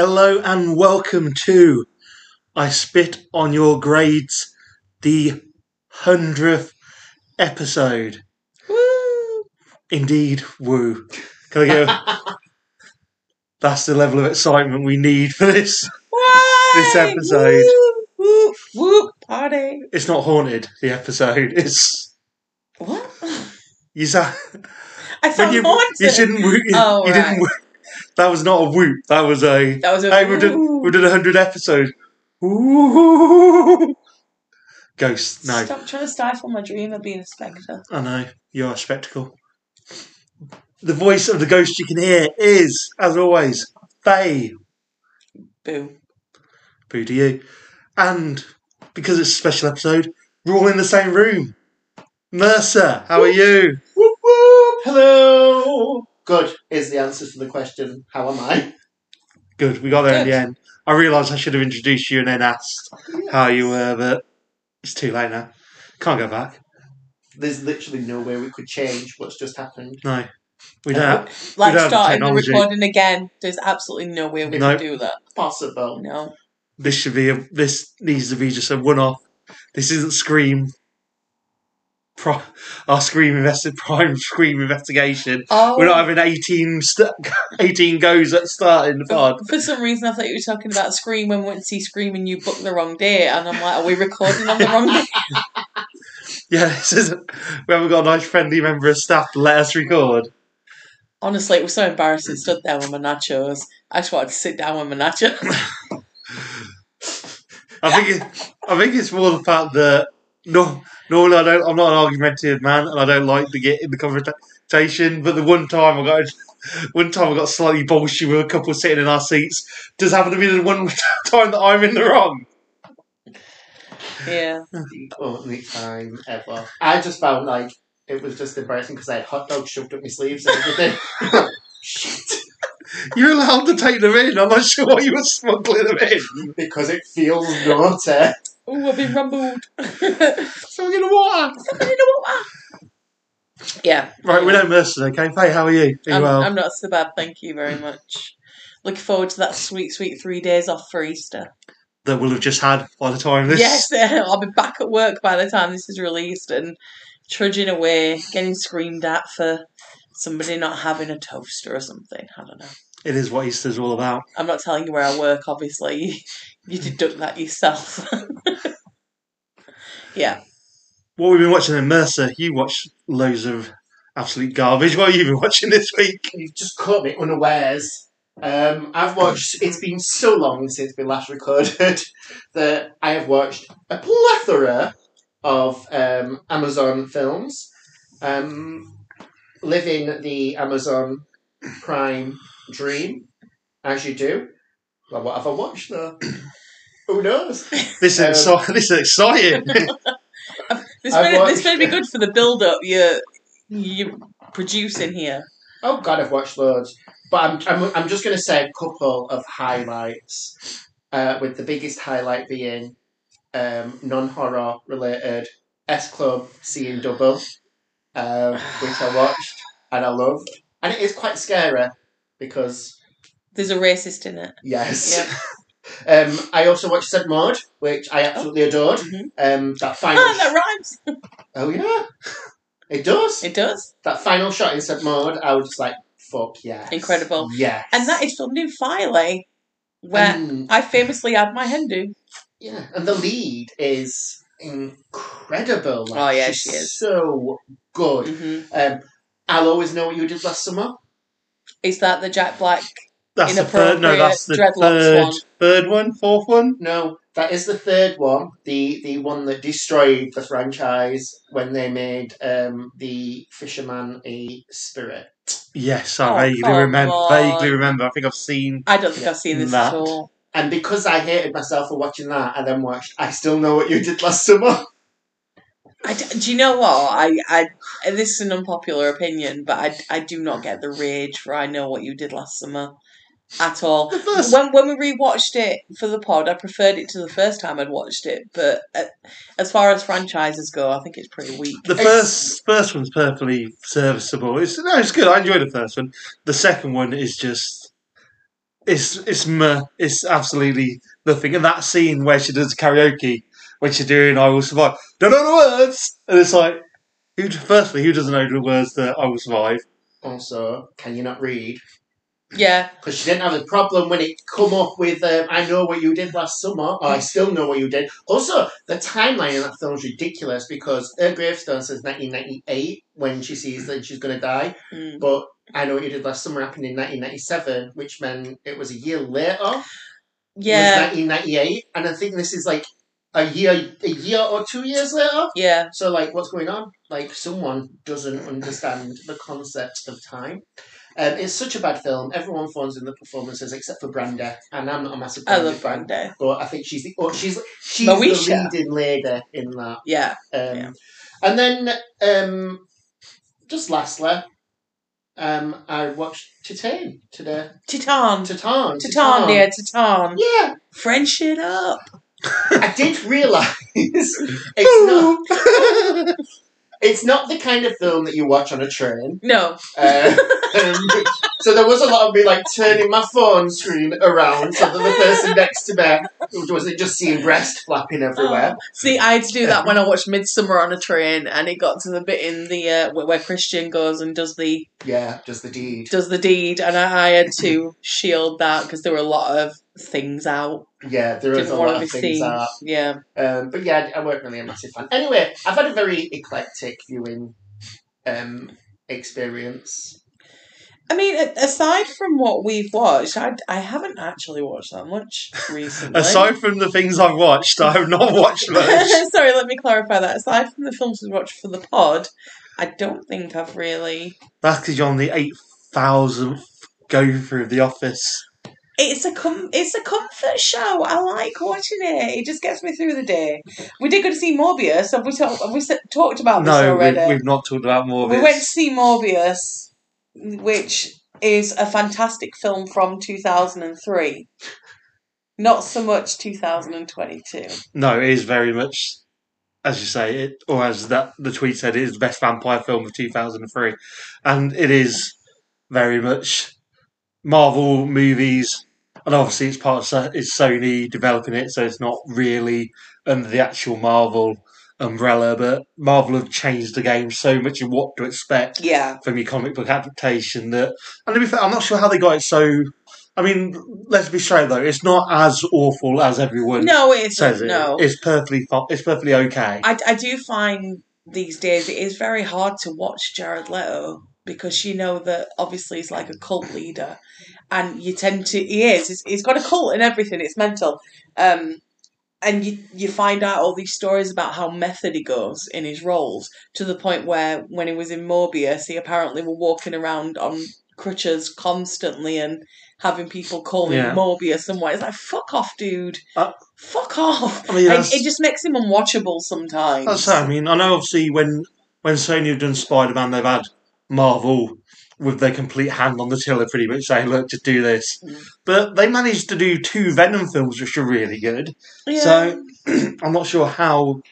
Hello and welcome to I Spit on Your Grades, the hundredth episode. Woo! Indeed, woo. Can I go? That's the level of excitement we need for this. This episode. Woo, woo, woo, party. It's not haunted. The episode. It's What? you. Sa- I sound you, haunted. you shouldn't. woo- You, Oh, you right. didn't. woo- That was not a whoop. That was a. That was a Hey, we did done a hundred episodes. Ooh. Ghost. No. Stop trying to stifle my dream of being a spectre. I know, you're a spectacle. The voice of the ghost you can hear is, as always, Faye. Boo. Boo to you. And because it's a special episode, we're all in the same room. Mercer, how are you? Hello. Good is the answer to the question. How am I? Good, we got there in the end. I realised I should have introduced you and then asked how you were, but it's too late now. Can't go back. There's literally no way we could change what's just happened. No. We don't have, Like don't have starting the technology. recording again. There's absolutely no way we No. can do that. Possible. No. this should be a, this needs to be just a one-off. This isn't Scream. Pro, our Scream invested prime Scream investigation. Oh. We're not oh. having 18, st- 18 goes at starting the pod. For some reason, I thought you were talking about Scream when we went to see Scream and you booked the wrong day. And I'm like, are we recording on the wrong day? Yeah, this isn't. We haven't got a nice friendly member of staff to let us record. Honestly, it was so embarrassing. Stood there with my nachos. I just wanted to sit down with my nachos. I think it, I think it's more the fact that no, normally I don't. I'm not an argumentative man, and I don't like to get in the conversation. But the one time I got, one time I got slightly bullshit with a couple sitting in our seats. Does happen to be the one time that I'm in the wrong. yeah. The only time ever. I just found like it was just embarrassing because I had hot dogs shoved up my sleeves and everything. Shit. You're allowed to take them in. I'm not sure why you were smuggling them in. Because it feels naughty. Ooh, I've been rumbled. Something in the water. Somebody in the water. Yeah. Right, we don't know Mercer. Okay, Faye, how are you? Are you I'm, well? I'm not so bad, thank you very much. Looking forward to that sweet, sweet three days off for Easter. that we'll have just had by the time this. Yes, I'll be back at work by the time this is released and trudging away, getting screamed at for somebody not having a toaster or something. I don't know. It is what Easter's all about. I'm not telling you where I work, obviously. You, you deduct that yourself. yeah. What we've been watching in Mercer, you watched loads of absolute garbage. What have you been watching this week? You've just caught me unawares. Um, I've watched. It's been so long since we last recorded that I have watched a plethora of um, Amazon films. Um, living the Amazon Prime dream, as you do. Well, what have I watched though? Who knows? This is, Um, exci- this is exciting. This I've this watched- better be good for the build up you're, you're producing here. Oh God, I've watched loads, but I'm I'm, I'm just going to say a couple of highlights. Uh, with the biggest highlight being um, non-horror related S Club Seeing Double, um, which I watched and I loved, and it is quite scary because There's a racist in it. yes. Um, I also watched St Maud, which I absolutely adored. Mhm. Um, that final. Ah, that rhymes. oh yeah, it does. It does. that final shot in St Maud, I was just like, "Fuck yeah!" Incredible. Yes. And that is filmed in Filey, where And- I famously had my hen do. Yeah, and the lead is incredible. Like, Oh, yeah, she's she is. so good. hmm Um, I'll always know what you did last summer. Is that the Jack Black? That's the third. No, that's the third. one. Third one, fourth one. No, that is the third one. The the one that destroyed the franchise when they made um, the Fisherman a spirit. Yes, I Oh, vaguely remember. on. Vaguely remember. I think I've seen. I don't think Yeah. I've seen this That. at all. And because I hated myself for watching that, I then watched I Still Know What You Did Last Summer. I d- do you know what? I, I this is an unpopular opinion, but I, I do not get the rage for I know what you did last summer at all. First- When when we rewatched it for the pod, I preferred it to the first time I'd watched it. But uh, as far as franchises go, I think it's pretty weak. The first first one's perfectly serviceable. It's no, it's good. I enjoyed the first one. The second one is just it's it's meh. It's absolutely nothing. And that scene where she does karaoke, when she's doing "I Will Survive," don't know the words, and it's like, who? Firstly, who doesn't know the words that "I Will Survive"? Also, can you not read? Yeah, Because she didn't have a problem when it come up with um, "I know what you did last summer," or "I still know what you did." Also, the timeline in that film is ridiculous because her gravestone says 1998 when she sees that she's going to die, Mm. but "I know what you did last summer" happened in 1997, which meant it was a year later. yeah, was 1998, and I think this is like a year, a year or two years later. yeah. So, like, what's going on? Like, someone doesn't understand the concept of time. Um, it's such a bad film. Everyone phones in the performances except for Branda, and I'm not a massive I Branda love fan, Brandy. but I think she's the oh, she's she's Moesha. the leading lady in that. Yeah, Um, Yeah. And then, um, just lastly, um, I watched Titan today. Titan, Titan. Titan, dear Titan. Yeah, French it up. I did realise it's not it's not the kind of film that you watch on a train. No, Uh, um, so there was a lot of me like turning my phone screen around so that the person next to me wasn't just seeing breast flapping everywhere. Oh. See, I had to do that when I watched Midsommar on a train, and it got to the bit in the uh, where, where Christian goes and does the Yeah, does the deed. does the deed, and I, I had to shield that because there were a lot of things out. Yeah, there is a lot of things seen. out. Yeah, Um, but yeah, I weren't really a massive fan. Anyway, I've had a very eclectic viewing um, experience. I mean, aside from what we've watched, I, I haven't actually watched that much recently. Aside from the things I've watched, I have not watched much. Sorry, let me clarify that. Aside from the films we've watched for the pod, I don't think I've really. That's because you're on the eight thousandth go through of The Office. It's a com- it's a comfort show. I like watching it. It just gets me through the day. We did go to see Morbius. Have we, talk- have we s- talked about this No, already? we've, we've not talked about Morbius. We went to see Morbius, which is a fantastic film from 2003. Not so much 2022. No, it is very much, as you say, it or as that the tweet said, it is the best vampire film of two thousand and three, and it is very much Marvel movies, and obviously it's part of it's Sony developing it, so it's not really under the actual Marvel umbrella. But Marvel have changed the game so much in what to expect Yeah. from your comic book adaptation that, and to be fair, I'm not sure how they got it so. I mean, let's be straight though, it's not as awful as everyone No, it says isn't. it. No. It's perfectly it's perfectly okay. I, I do find these days it is very hard to watch Jared Leto because you know that obviously he's like a cult leader, and you tend to he is he's, he's got a cult and everything. It's mental, um, and you you find out all these stories about how method he goes in his roles to the point where when he was in Morbius, he apparently were walking around on crutches constantly and having people call him Yeah. Morbius and what. It's like fuck off, dude. Uh, fuck off. I mean, And it just makes him unwatchable sometimes. that's I mean, I know obviously when when Sony have done Spider Man, they've had Marvel with their complete hand on the tiller, pretty much saying, "Look, just do this." Mm. But they managed to do two Venom films, which are really good. Yeah. So I'm not sure how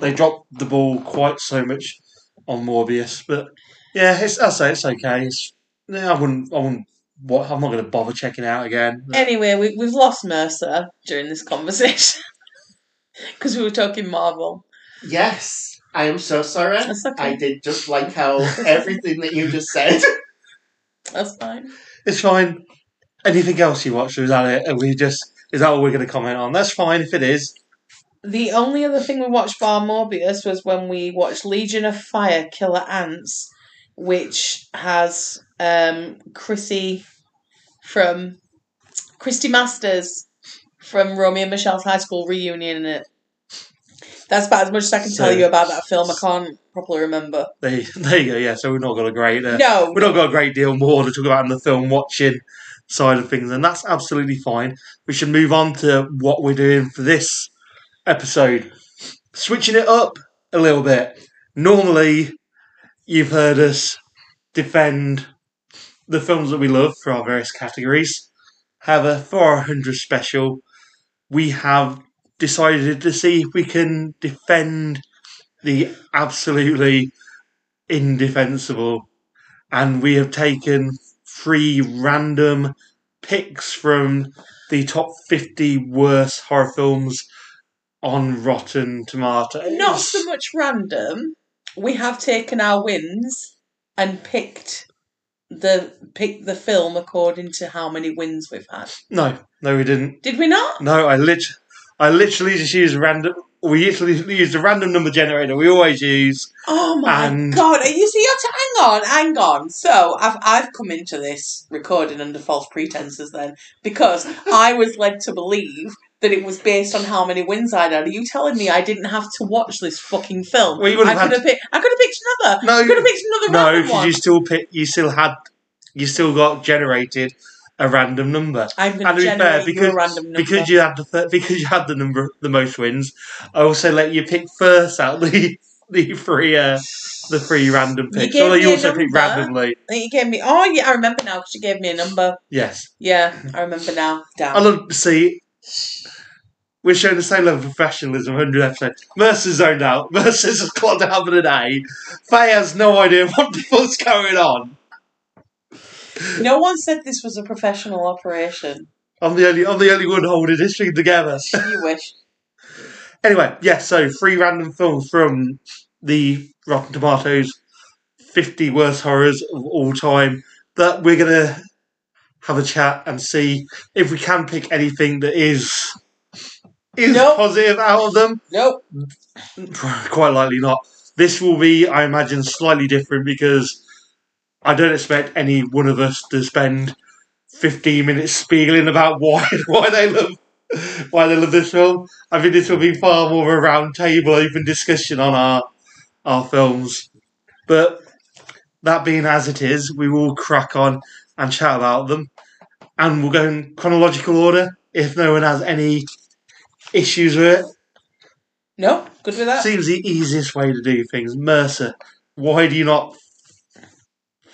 they dropped the ball quite so much on Morbius, but yeah, it's, I say it's okay. It's, yeah, I wouldn't, I wouldn't. What I'm not going to bother checking out again. Anyway, we, we've lost Mercer during this conversation because we were talking Marvel. Yes, I am so sorry. That's okay. I did just like how everything that you just said. That's fine. It's fine. Anything else you watched? Or is that it? Are we just is that all we're going to comment on? That's fine if it is. The only other thing we watched bar Morbius was when we watched Legion of Fire Killer Ants, which has um, Chrissy from Christy Masters from Romeo and Michelle's high school reunion in it. That's about as much as I can tell you about that film. I can't properly remember. There, there you go. Yeah, so we've not got a great. Uh, No, We've not got a great deal more to talk about in the film watching side of things, and that's absolutely fine. We should move on to what we're doing for this episode. Switching it up a little bit. Normally, you've heard us defend the films that we love for our various categories. However, for our 100 special, we have decided to see if we can defend the absolutely indefensible and we have taken three random picks from the top 50 worst horror films on Rotten Tomatoes. Not so much random. We have taken our wins and picked the picked the film according to how many wins we've had. No, no, we didn't. Did we not? No, I lit- I literally just used random. We usually use a random number generator we always use. Oh my And- god! Are you see? You have to hang on, hang on. So I've I've come into this recording under false pretenses then because I was led to believe that it was based on how many wins I'd had. Are you telling me I didn't have to watch this fucking film? Well, I have could have picked. I could have picked another. No, I could have picked another no, because you still pick. You still had. You still got generated a random number. I'm going to fair, because random number. because you had the th- because you had the number the most wins, I also let you pick first out the the three uh, the three random You picks. gave Although you also picked randomly. You gave me. Oh yeah, I remember now because you gave me a number. Yes, Yeah, I remember now. Damn. I love to see. We're showing the same level of professionalism, 100 episodes. Mercer's zoned out. Mercer's clocked out for the day. Faye has no idea what the fuck's going on. No one said this was a professional operation. I'm the only I'm the only one holding this thing together. You wish. Anyway, yeah, so three random films from the Rotten Tomatoes 50 worst horrors of all time that we're going to have a chat and see if we can pick anything that is is Nope. positive out of them. Nope. Quite likely not. This will be, I imagine, slightly different because I don't expect any one of us to spend 15 minutes spieling about why why they love why they love this film. I think this will be far more of a round table open discussion on our our films. But that being as it is, we will crack on and chat about them. And we'll go in chronological order if no one has any issues with it. No, Good with that. Seems the easiest way to do things. Mercer, why do you not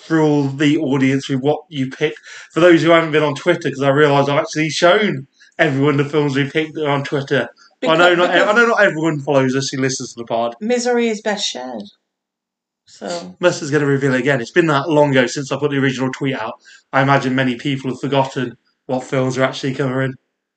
thrill the audience with what you picked? For those who haven't been on Twitter, because I realise I've actually shown everyone the films we picked on Twitter. I know not. I know not everyone follows us who listens to the pod. misery is best shared. So Mercer's going to reveal again. It's been that long ago since I put the original tweet out. I imagine many people have forgotten what films are actually covering.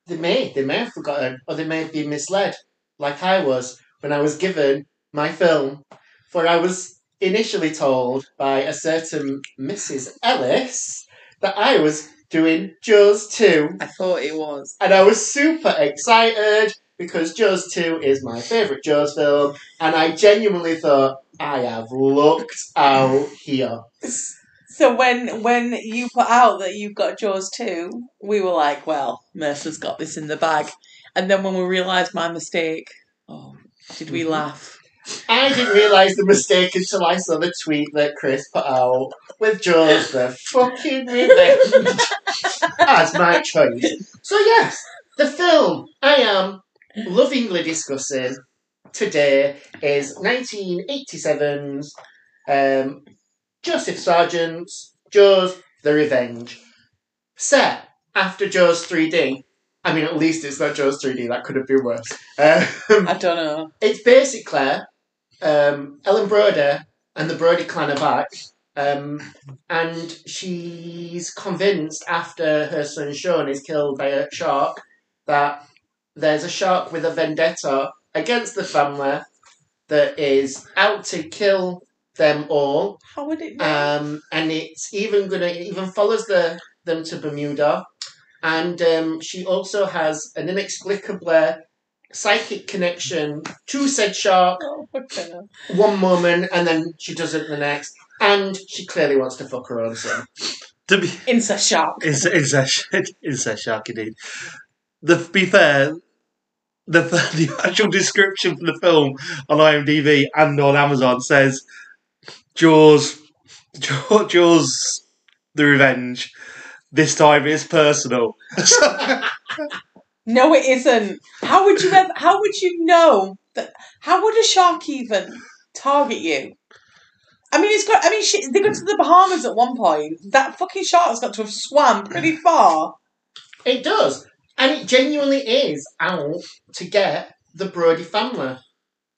They may, they may have forgotten, or they may have been misled, like I was when I was given my film. For I was initially told by a certain Mrs. Ellis that I was doing Jaws 2, I thought it was. and I was super excited because Jaws 2 is my favourite Jaws film, and I genuinely thought, I have looked out here. So when when you put out that you've got Jaws 2, we were like, well, Mercer's got this in the bag. And then when we realised my mistake, oh, did we Mhm. laugh? I didn't realise the mistake until I saw the tweet that Chris put out with Jaws the fucking revenge as my choice. So yes, the film I am lovingly discussing today is 1987's um, Joseph Sargent's Jaws the Revenge. Set after Jaws 3D. I mean, at least it's not Jaws 3D, that could have been worse. Um, I don't know. it's basically um, Ellen Brody and the Brody clan are back, um, and she's convinced after her son Sean is killed by a shark that there's a shark with a vendetta against the family that is out to kill them all, How would it um, and it's even gonna it even follows the them to Bermuda, and um, she also has an inexplicably psychic connection to said shark oh, okay. one moment and then she does it the next, and she clearly wants to fuck her own son. To be Incest shark. It's it's a shark indeed. The be fair, the the actual description for the film on IMDb and on Amazon says Jaws, Jaws, Jaws, the Revenge. This time it's personal. No, it isn't. How would you ever? How would you know that? How would a shark even target you? I mean, it's got. I mean, shit, they go to the Bahamas at one point. That fucking shark's got to have swam pretty far. It does, and it genuinely is out to get the Brody family,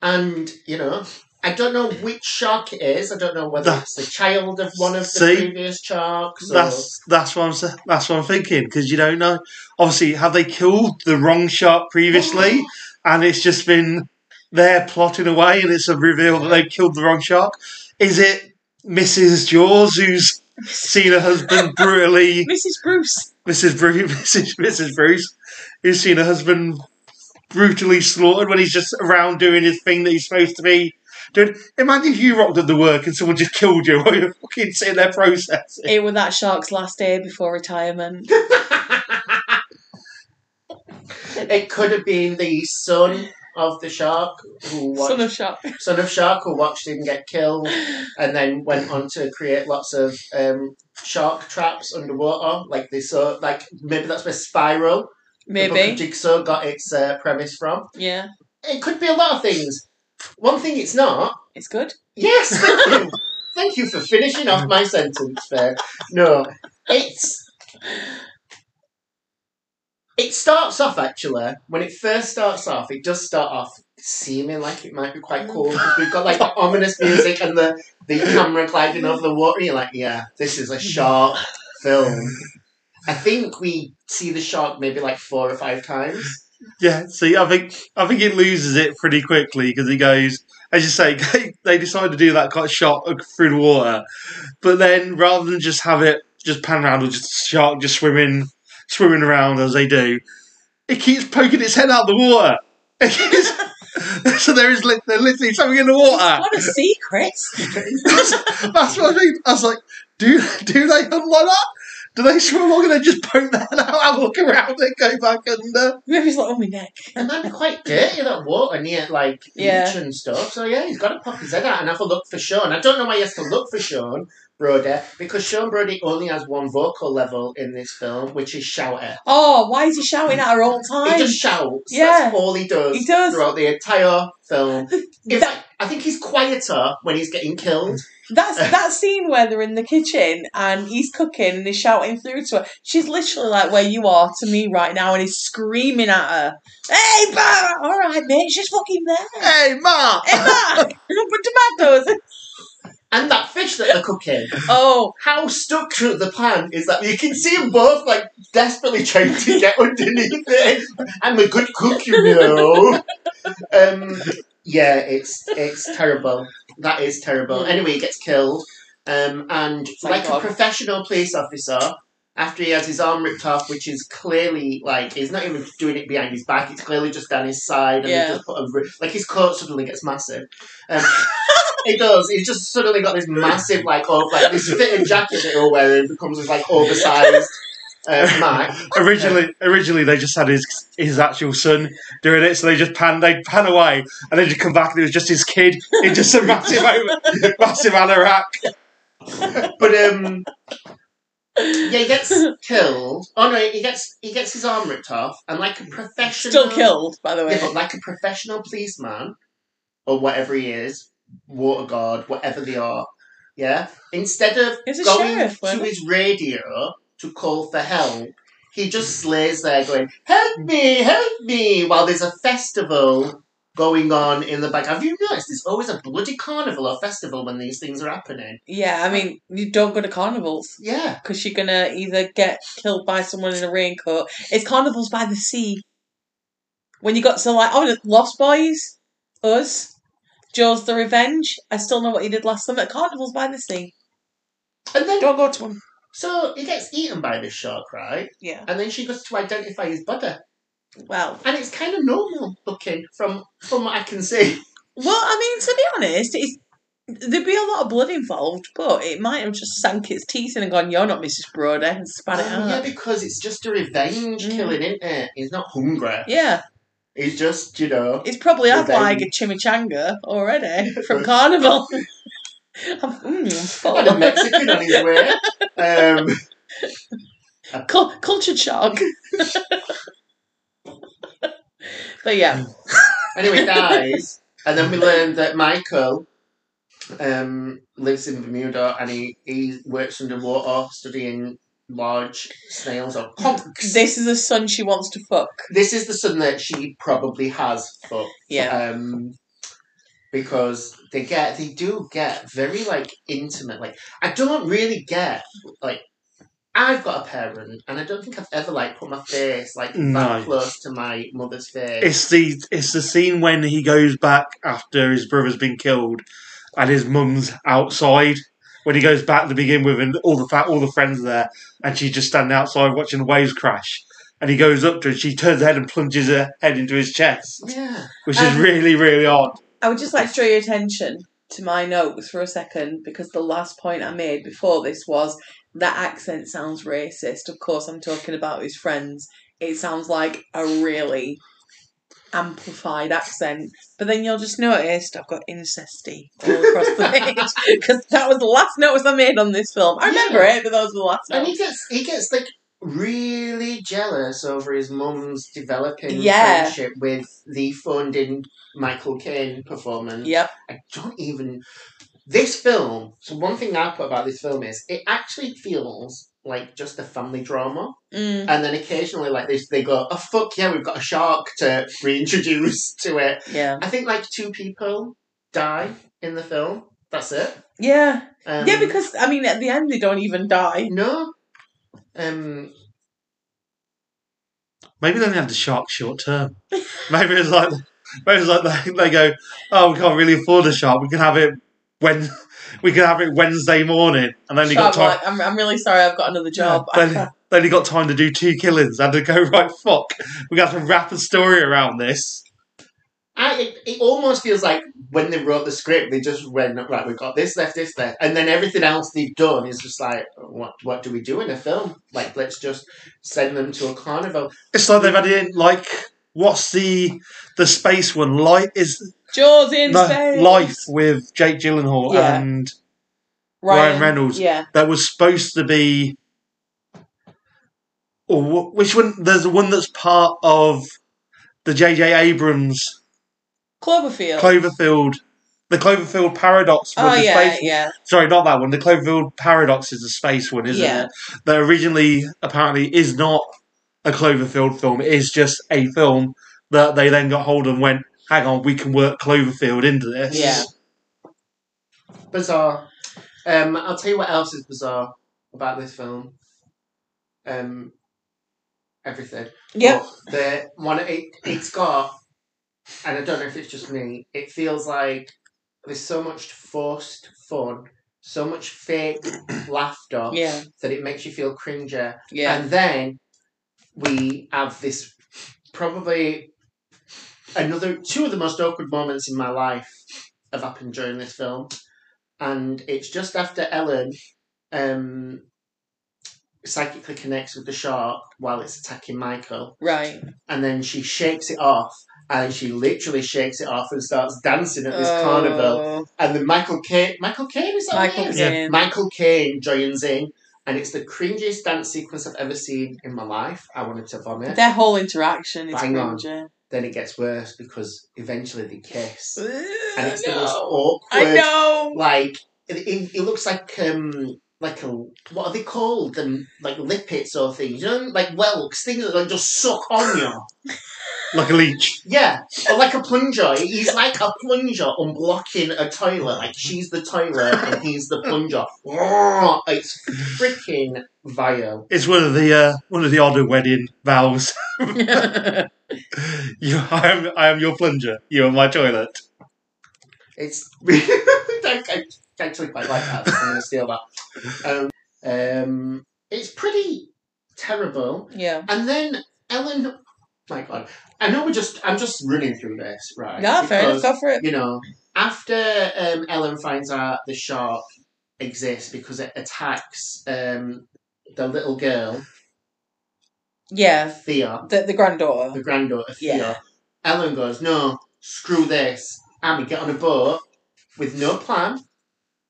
and you know, I don't know which shark it is. I don't know whether That- it's the child of one of the See? previous sharks. Or... That's that's what I'm that's what I'm thinking because you don't know. Obviously, have they killed the wrong shark previously, and it's just been there plotting away, and it's a reveal that they've killed the wrong shark? Is it Mrs. Jaws who's seen her husband brutally, Mrs. Bruce. Mrs. Bruce, Mrs. Mrs. Bruce, who's seen her husband brutally slaughtered when he's just around doing his thing that he's supposed to be. Dude, imagine if you rocked up the work and someone just killed you while you're fucking sitting there processing. It was that shark's last day before retirement. it could have been the son of the shark who watched, Son of shark. son of shark who watched him get killed and then went on to create lots of um, shark traps underwater. Like they saw, like maybe that's where Spiral, the book of Maybe. Jigsaw, got its uh, premise from. Yeah. It could be a lot of things. One thing it's not. It's good. Yes, thank you. thank you for finishing off my sentence there. No, it's. It starts off actually, when it first starts off, it does start off seeming like it might be quite cool mm. because we've got like the ominous music and the, the camera gliding over the water. You're like, yeah, this is a shark film. I think we see the shark maybe like four or five times. Yeah, see, I think I think it loses it pretty quickly because he goes, as you say, they decide to do that kind of shot through the water, but then rather than just have it just pan around or just shark just swimming swimming around as they do, it keeps poking its head out the water. So there is lit- there's literally something in the water. What a secret. That's what I mean. I was like, do do they hunt like that? Do they swim along and then just poke their head out and look around and go back under? Maybe it's like on my neck. It might be quite dirty that water near like Yeah. beach and stuff. So yeah, he's got to pop his head out and have a look for Sean. I don't know why he has to look for Sean Brody because Sean Brody only has one vocal level in this film, which is shouter. Oh, why is he shouting at her all the time? He just shouts. Yeah. That's all he does. He does. throughout the entire film. In That- fact, I think he's quieter when he's getting killed. That's that scene where they're in the kitchen and he's cooking and he's shouting through to her. She's literally like where you are to me right now and he's screaming at her. Hey, Bar! All right, mate, she's fucking there. Hey, Ma! Hey! Put tomatoes. And that fish that they're cooking, Oh, how stuck to the pan is that you can see them both like desperately trying to get underneath it. I'm a good cook, you know. Um, yeah, it's it's terrible. That is terrible. Mm. Anyway, he gets killed, um, and Thank like God. a professional police officer, after he has his arm ripped off, which is clearly like he's not even doing it behind his back; it's clearly just down his side, and Yeah. he just put a like his coat suddenly gets massive. Um, It does. He's just suddenly got this massive, like, oh, like this fitted jacket that he'll wear becomes this like oversized uh, Mac. originally, originally they just had his his actual son doing it, so they just pan they pan away and then just come back and it was just his kid in just a massive over, massive anorak. But um, yeah, he gets killed. Oh no, he gets he gets his arm ripped off, and like a professional, still killed, by the way. Yeah, but like a professional policeman or whatever he is, water guard, whatever they are. Yeah, instead of going sheriff, to his radio to call for help, he just slays there, going, "Help me, help me!" While there's a festival going on in the back. Have you noticed there's always a bloody carnival or festival when these things are happening? Yeah, I mean, you don't go to carnivals Yeah. because you're gonna either get killed by someone in a raincoat. It's carnivals by the sea. When you got to like, oh, Lost Boys, us, Jaws the Revenge. I still know what he did last summer. Carnivals by the sea. And then, Don't go to them. So he gets eaten by this shark, right? Yeah. And then she goes to identify his body. Well, And it's kind of normal looking from from what I can see. well, I mean, to be honest, it's there'd be a lot of blood involved, but it might have just sank its teeth in and gone, "You're not Mrs. Brody," and spat it Oh, yeah, because it's just a revenge Mm. killing, isn't it? He's not hungry. Yeah, He's just, you know. He's probably had Revenge. like a chimichanga already from Carnival. I'm, mm, I'm. A Mexican on his way. Um, Cul- cultured shark. but yeah, anyway, dies. And then we learn that Michael um, lives in Bermuda and he, he works underwater studying large snails or conchs. this is the son she wants to fuck. This is the son that she probably has fucked. Yeah. Um, because they get they do get very like intimate. Like I don't really get like I've got a parent, and I don't think I've ever like put my face like No. that close to my mother's face. It's the it's the scene when he goes back after his brother's been killed, and his mum's outside. When he goes back to begin with, and all the fa- all the friends are there, and she's just standing outside watching the waves crash. And he goes up to her, and she turns her head and plunges her head into his chest, yeah, which is Um, really, really odd. I would just like to draw your attention to my notes for a second because the last point I made before this was that accent sounds racist. Of course, I'm talking about his friends. It sounds like a really amplified accent. But then you'll just notice I've got incesty all across the page because that was the last notice I made on this film. I remember Yeah. it, but those were the last and he gets he gets like really jealous over his mum's developing Yeah. friendship with the funding Michael Caine performance. Yep. I don't even. This film. So one thing I put about this film is it actually feels like just a family drama, Mm, and then occasionally like this they go, "Oh fuck yeah, we've got a shark to reintroduce to it." yeah. I think like two people die in the film. That's it. Yeah. Um, yeah, because, I mean, at the end, they don't even die. no. Um. Maybe they only have the shark short term. Maybe it's like maybe it's like they, they go, oh, we can't really afford a shark. We can have it when we can have it Wednesday morning, and then you got I'm time. like, I'm, I'm really sorry, I've got another job. I Then, then you got time to do two killings and to go right. Fuck, we got to wrap a story around this. I, it, it almost feels like when they wrote the script, they just went right. We've got this left, this left, and then everything else they've done is just like, what? What do we do in a film? Like, let's just send them to a carnival. It's like they've had like what's the the space one? Light is Jaws in no, space. Life with Jake Gyllenhaal Yeah. and Ryan Reynolds. Yeah. that was supposed to be. Or which one? There's the one that's part of the J.J. Abrams Cloverfield. Cloverfield. The Cloverfield paradox oh, the yeah, space. yeah. Sorry, not that one. The Cloverfield paradox is the space one, isn't Yeah. it? That originally apparently is not a Cloverfield film. It is just a film that they then got hold of and went, "Hang on, we can work Cloverfield into this." Yeah. Bizarre. Um, I'll tell you what else is bizarre about this film. Um, everything. Yep. But the one it it's got, and I don't know if it's just me. It feels like there's so much forced fun, so much fake laughter Yeah. that it makes you feel cringer. Yeah. And then we have this probably another two of the most awkward moments in my life have happened during this film. And it's just after Ellen um, psychically connects with the shark while it's attacking Michael. Right. And then she shakes it off. And she literally shakes it off and starts dancing at this Oh, carnival. And then Michael Caine, Michael Caine is that Michael it is? Yeah. Michael Caine joins in, and it's the cringiest dance sequence I've ever seen in my life. I wanted to vomit. Their whole interaction is Bang on. Then it gets worse because eventually they kiss, and And it's the most awkward. I know. Like it, it, it looks like um like a what are they called? Them like lippets or things, you know, like whelks, things that like just suck on you. like a leech. Yeah, or like a plunger. He's like a plunger unblocking a toilet. Like she's the toilet and he's the plunger. It's freaking vile. It's one of the uh, one of the odder wedding vows. you, I am, I am your plunger. You are my toilet. It's I, I actually quite like that. so I'm going to steal that. Um, um, it's pretty terrible. yeah. And then Ellen, my God, I know we're just. I'm just running through this, right? No, fair enough. Go for it. You know, after um, Ellen finds out the shark exists because it attacks um, the little girl Yeah. Thea, The, the granddaughter. the granddaughter Thea. Yeah. Ellen goes, "No, screw this." And we get on a boat with no plan,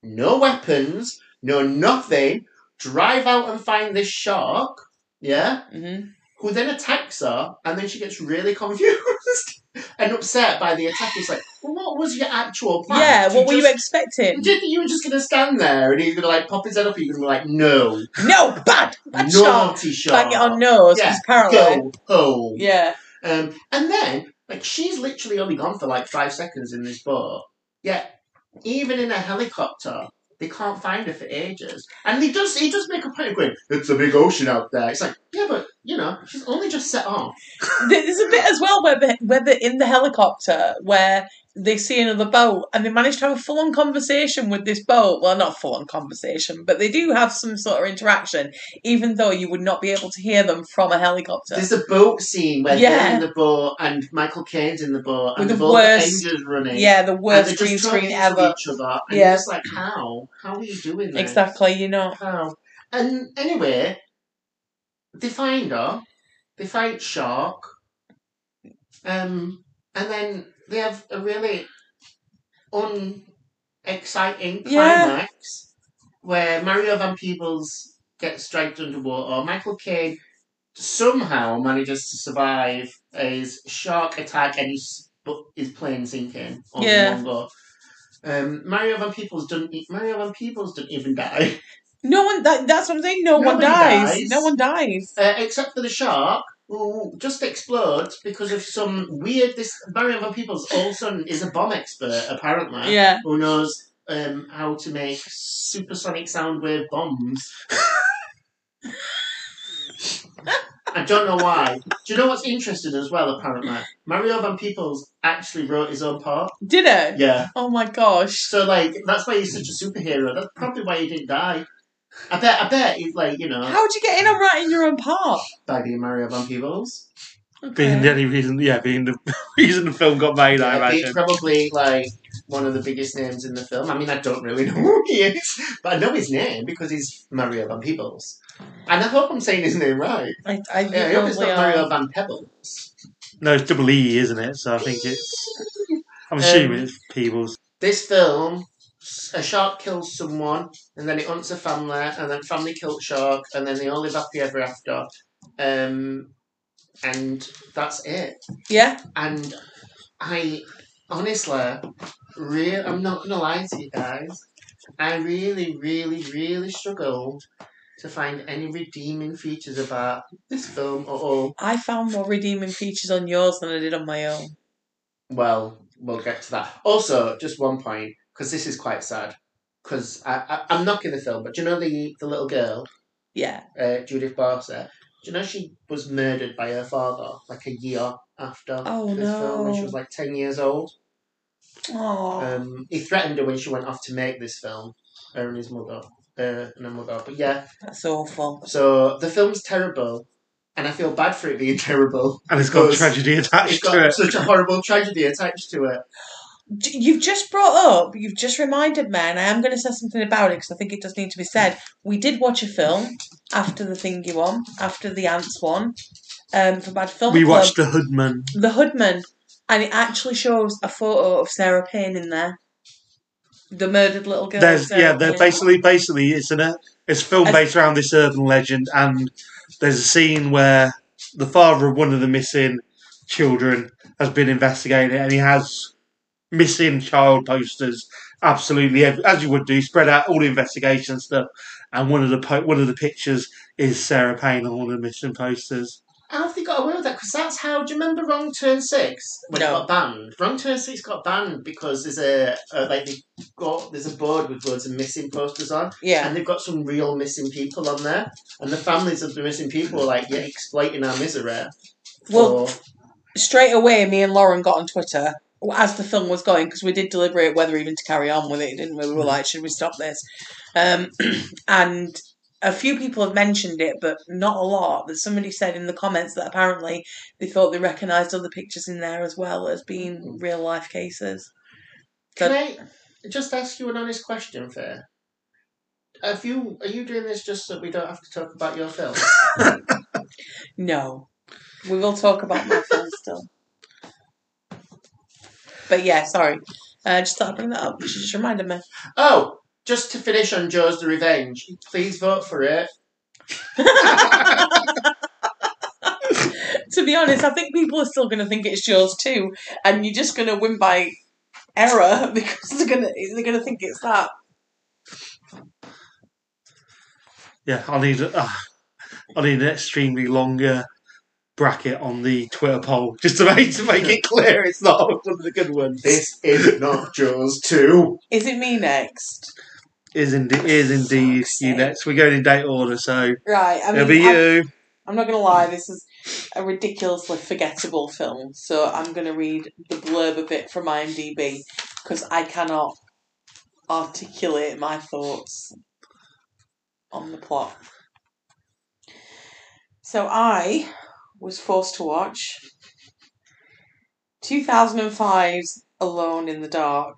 no weapons, no nothing. Drive out and find this shark. Yeah. hmm who then attacks her, and then she gets really confused and upset by the attack. It's like, well, what was your actual plan? Yeah. To What were you expecting? Did you you were just going to stand there and he's going to like pop his head up? And you're going to be like, no, No, bad. Bad naughty shark. Bang it on nose. Yeah, apparently. Go home. Yeah. Um, and then like she's literally only gone for like five seconds in this boat, Yeah, even in a helicopter, they can't find her for ages. And he does he does make a point of going, it's a big ocean out there. It's like, yeah, but you know, she's only just set off. There's a bit as well where where in the helicopter where they see another boat and they manage to have a full on conversation with this boat. Well, not full on conversation, but they do have some sort of interaction, even though you would not be able to hear them from a helicopter. There's a boat scene where Yeah. they're in the boat and Michael Caine's in the boat and With the the boat worst- engines running. yeah, the worst green screen ever. each other. And Yeah. just like, how? How are you doing this? Exactly, you know. How? And anyway, they find her. They fight Shark. Um, and then they have a really unexciting Yeah. climax where Mario Van Peebles gets dragged underwater. Michael Caine somehow manages to survive his shark attack and his, but his plane sinking on Yeah. one go. Um, Mario Van Peebles doesn't. Mario Van Peebles doesn't even die. No one. That, that's what I'm saying. No one Nobody dies. dies. No one dies. Uh, except for the shark, who just explodes because of some weird. This Mario Van Peebles all of a sudden is a bomb expert, apparently, Yeah. who knows um, how to make supersonic sound wave bombs. I don't know why. Do you know what's interesting as well? Apparently, Mario Van Peebles actually wrote his own part. Did it? Yeah. Oh my gosh. So like that's why he's such a superhero. That's probably why he didn't die. I bet. I bet he's like you know How'd you get in on writing your own part? by being Mario Van Peebles. Being the only reason, yeah, being the reason the film got made, I Yeah, he's imagine. probably like one of the biggest names in the film. I mean, I don't really know who he is, but I know his name because he's Mario Van Peebles. And I hope I'm saying his name right. I, I Yeah, I hope it's probably not Mario are. Van Pebbles. No, it's double E, isn't it? So I think it's. I'm assuming Um, it's Peebles. This film, a shark kills someone, and then it hunts a family, and then family kills shark, and then they all live happy ever after. Um, and that's it. Yeah. And I honestly, real I'm not gonna lie to you guys. I really, really, really struggled to find any redeeming features about this film at all. I found more redeeming features on yours than I did on my own. Well, we'll get to that. Also, just one point, because this is quite sad. Because I, I, I'm knocking the film, but do you know the, the little girl, Yeah. uh, Judith Barsi? Do you know she was murdered by her father like a year after Oh, this film when she no. was like 10 years old? Oh. Um, he threatened her when she went off to make this film, her and his mother, uh, and her mother. But yeah, that's awful. so the film's terrible, and I feel bad for it being terrible. And it's got because tragedy It's attached to got it. such a horrible tragedy attached to it. You've just brought up, you've just reminded me, and I am going to say something about it because I think it does need to be said. We did watch a film after the thingy one, after the ants one, um, for Bad Film We Club, watched The Hoodman. The Hoodman, and it actually shows a photo of Sarah Payne in there. The murdered little girl. There's Sarah yeah, they're Payne. basically basically it's an it's a film based around this urban legend, and there's a scene where the father of one of the missing children has been investigating, and he has missing child posters. Absolutely, as you would do, spread out all the investigation stuff, and one of the po- one of the pictures is Sarah Payne on one of the missing posters. How have they got away with that? Because that's how. Do you remember Wrong Turn Six when it got banned? Wrong Turn Six got banned because there's a, a like they got there's a board with loads of missing posters on, Yeah. and they've got some real missing people on there, and the families of the missing people are like, yeah, exploiting our misery. Well, straight away, me and Lauren got on Twitter as the film was going because we did deliberate whether even to carry on with it, didn't we? We were like, should we stop this? Um, and a few people have mentioned it, but not a lot. But somebody said in the comments that apparently they thought they recognised other pictures in there as well as being real life cases. can I just ask you an honest question, Faye? Have you are you doing this just so we don't have to talk about your film? No, we will talk about my film still. But yeah, sorry. Uh, just thought I'd bring that up. She just reminded me. oh, just to finish on Jaws The Revenge, please vote for it. to be honest, I think people are still going to think it's Jaws 2, and you're just going to win by error because they're going to they're going to think it's that. Yeah, I need uh, I need an extremely longer bracket on the Twitter poll just to make to make it clear it's not one of the good ones. This is not Jaws 2. Is it me next? Is indeed is indeed Fuck's you sake. next. We're going in date order, so Right. I mean, it'll be I'm, you. I'm not going to lie, this is a ridiculously forgettable film. So I'm going to read the blurb a bit from IMDb because I cannot articulate my thoughts on the plot. So I was forced to watch 2005's Alone in the Dark.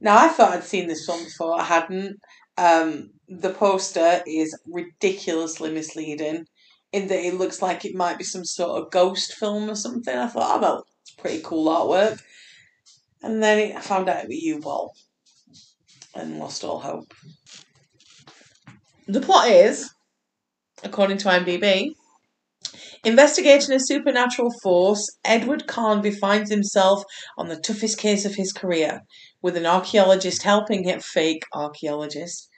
Now, I thought I'd seen this film before, I hadn't. Um, the poster is ridiculously misleading in that it looks like it might be some sort of ghost film or something. I thought, oh, well, it's pretty cool artwork. And then it, I found out it was Uwe Boll and lost all hope. The plot is, according to IMDb, investigating a supernatural force, Edward Carnby finds himself on the toughest case of his career, with an archaeologist helping him, fake archaeologist,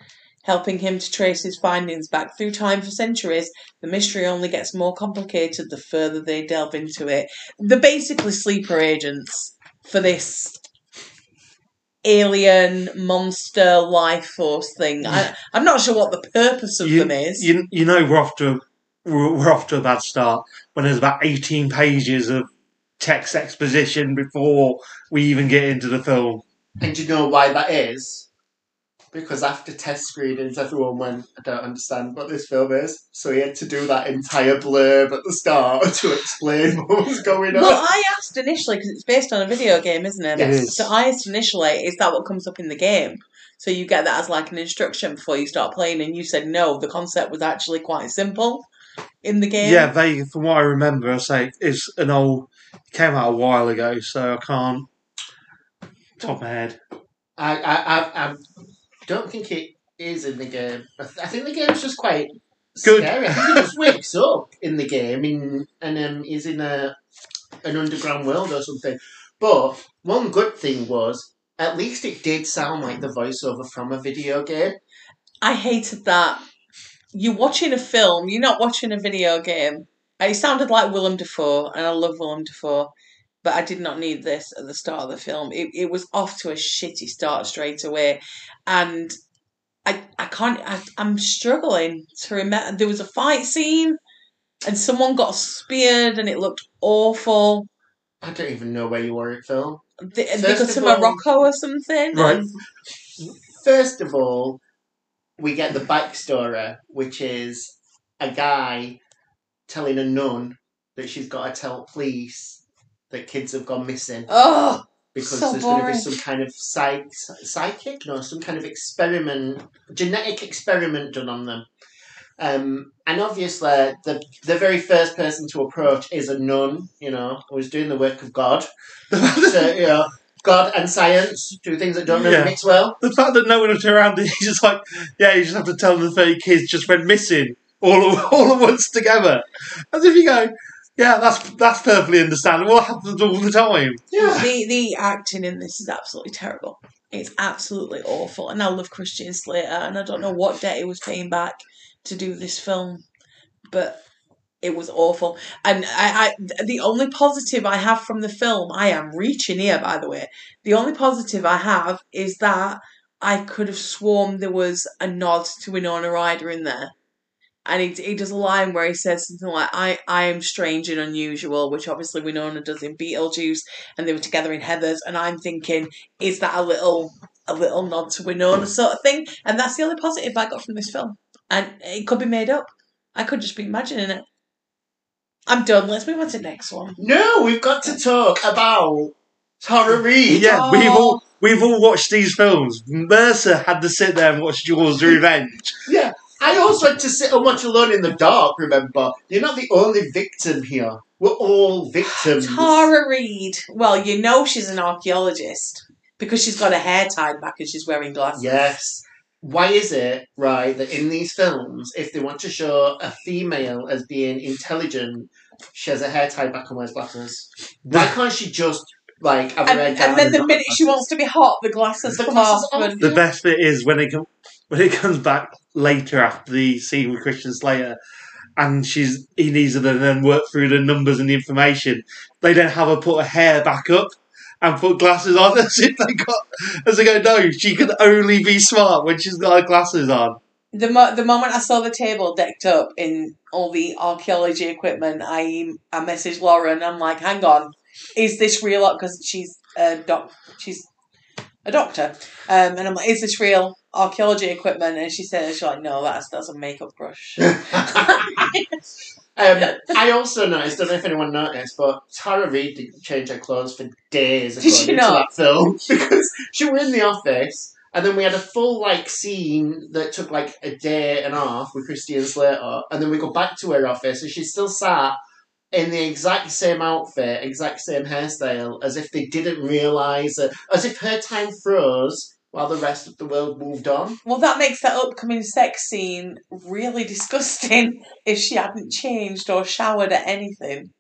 helping him to trace his findings back through time for centuries. The mystery only gets more complicated the further they delve into it. They're basically sleeper agents for this alien monster life force thing. I, I'm not sure what the purpose of You, them is. you, you know we're off to we're, we're off to a bad start when there's about 18 pages of text exposition before we even get into the film. And do you know why that is? Because after test screenings, everyone went, I don't understand what this film is. So he had to do that entire blurb at the start to explain what was going on. Well, I asked initially because it's based on a video game, isn't it? Yes. It is. So I asked initially, is that what comes up in the game? So you get that as like an instruction before you start playing, and you said no. The concept was actually quite simple in the game. Yeah, they from what I remember, I say it's an old came out a while ago, so I can't top of my head. I, I, I, I don't think it is in the game. I, th- I think the game's just quite Good. scary. I think he just wakes up in the game in, and um, is in a an underground world or something. But one good thing was at least it did sound like the voiceover from a video game. I hated that. You're watching a film. You're not watching a video game. It sounded like Willem Dafoe, and I love Willem Dafoe, but I did not need this at the start of the film. It it was off to a shitty start straight away, and I I can't. I, I'm struggling to remember. There was a fight scene, and someone got speared, and it looked awful. I don't even know where you were at film. They, they got of to all- Morocco or something. Right. and- First of all, we get the backstory, which is a guy telling a nun that she's got to tell police that kids have gone missing. Oh, because So there's going to be some kind of psych, psychic, no, some kind of experiment, genetic experiment done on them. Um, and obviously, the the very first person to approach is a nun, you know, who's doing the work of God. so, you know, God and science, two things that don't really Yeah. mix well. The fact that no one was around, he's just like, yeah, you just have to tell them the 30 kids just went missing all, all at once together. As if you go, yeah, that's that's perfectly understandable. It happens all the time. Yeah. the the acting in this is absolutely terrible. It's absolutely awful, and I love Christian Slater, and I don't know what debt he was paying back to do this film, but it was awful. And I, I, the only positive I have from the film, I am reaching here, by the way. The only positive I have is that I could have sworn there was a nod to Winona Ryder in there. And he, he does a line where he says something like, I, I am strange and unusual, which obviously Winona does in Beetlejuice, and they were together in Heathers, and I'm thinking, is that a little a little nod to Winona sort of thing? And that's the only positive I got from this film. And it could be made up. I could just be imagining it. I'm done. Let's move on to the next one. No, we've got to talk about Tara Reid. Yeah, Oh. we've all we've all oh. watched these films. Mercer had to sit there and watch Jaws: Revenge. Yeah, I also had to sit and watch Alone in the Dark, remember? You're not the only victim here. We're all victims. Tara Reid. Well, you know she's an archaeologist because she's got her hair tied back and she's wearing glasses. Yes. Why is it, right, that in these films, if they want to show a female as being intelligent, she has her hair tied back and wears glasses? Why can't she just, like, have her And, hair down and then the minute have she wants to be hot, the glasses The come glasses off. off. And, The best bit is when it com- when it comes back later after the scene with Christian Slater, and she's he needs her to then work through the numbers and the information. They then have her put her hair back up and put glasses on as if they got as they go, no, she can only be smart when she's got her glasses on. The mo- the moment I saw the table decked up in all the archaeology equipment, I I messaged Lauren. I'm like, hang on, is this real? Because she's a doc, she's a doctor, um, and I'm like, is this real archaeology equipment? And she said, she's like, no, that's that's a makeup brush. Um, I also noticed, don't know if anyone noticed, but Tara Reid didn't change her clothes for days Did she not? that film because she was in the office and then we had a full like scene that took like a day and a half with Christian Slater and then we go back to her office and she's still sat in the exact same outfit, exact same hairstyle, as if they didn't realise that, as if her time froze while the rest of the world moved on. well, that makes that upcoming sex scene really disgusting. If she hadn't changed or showered or anything.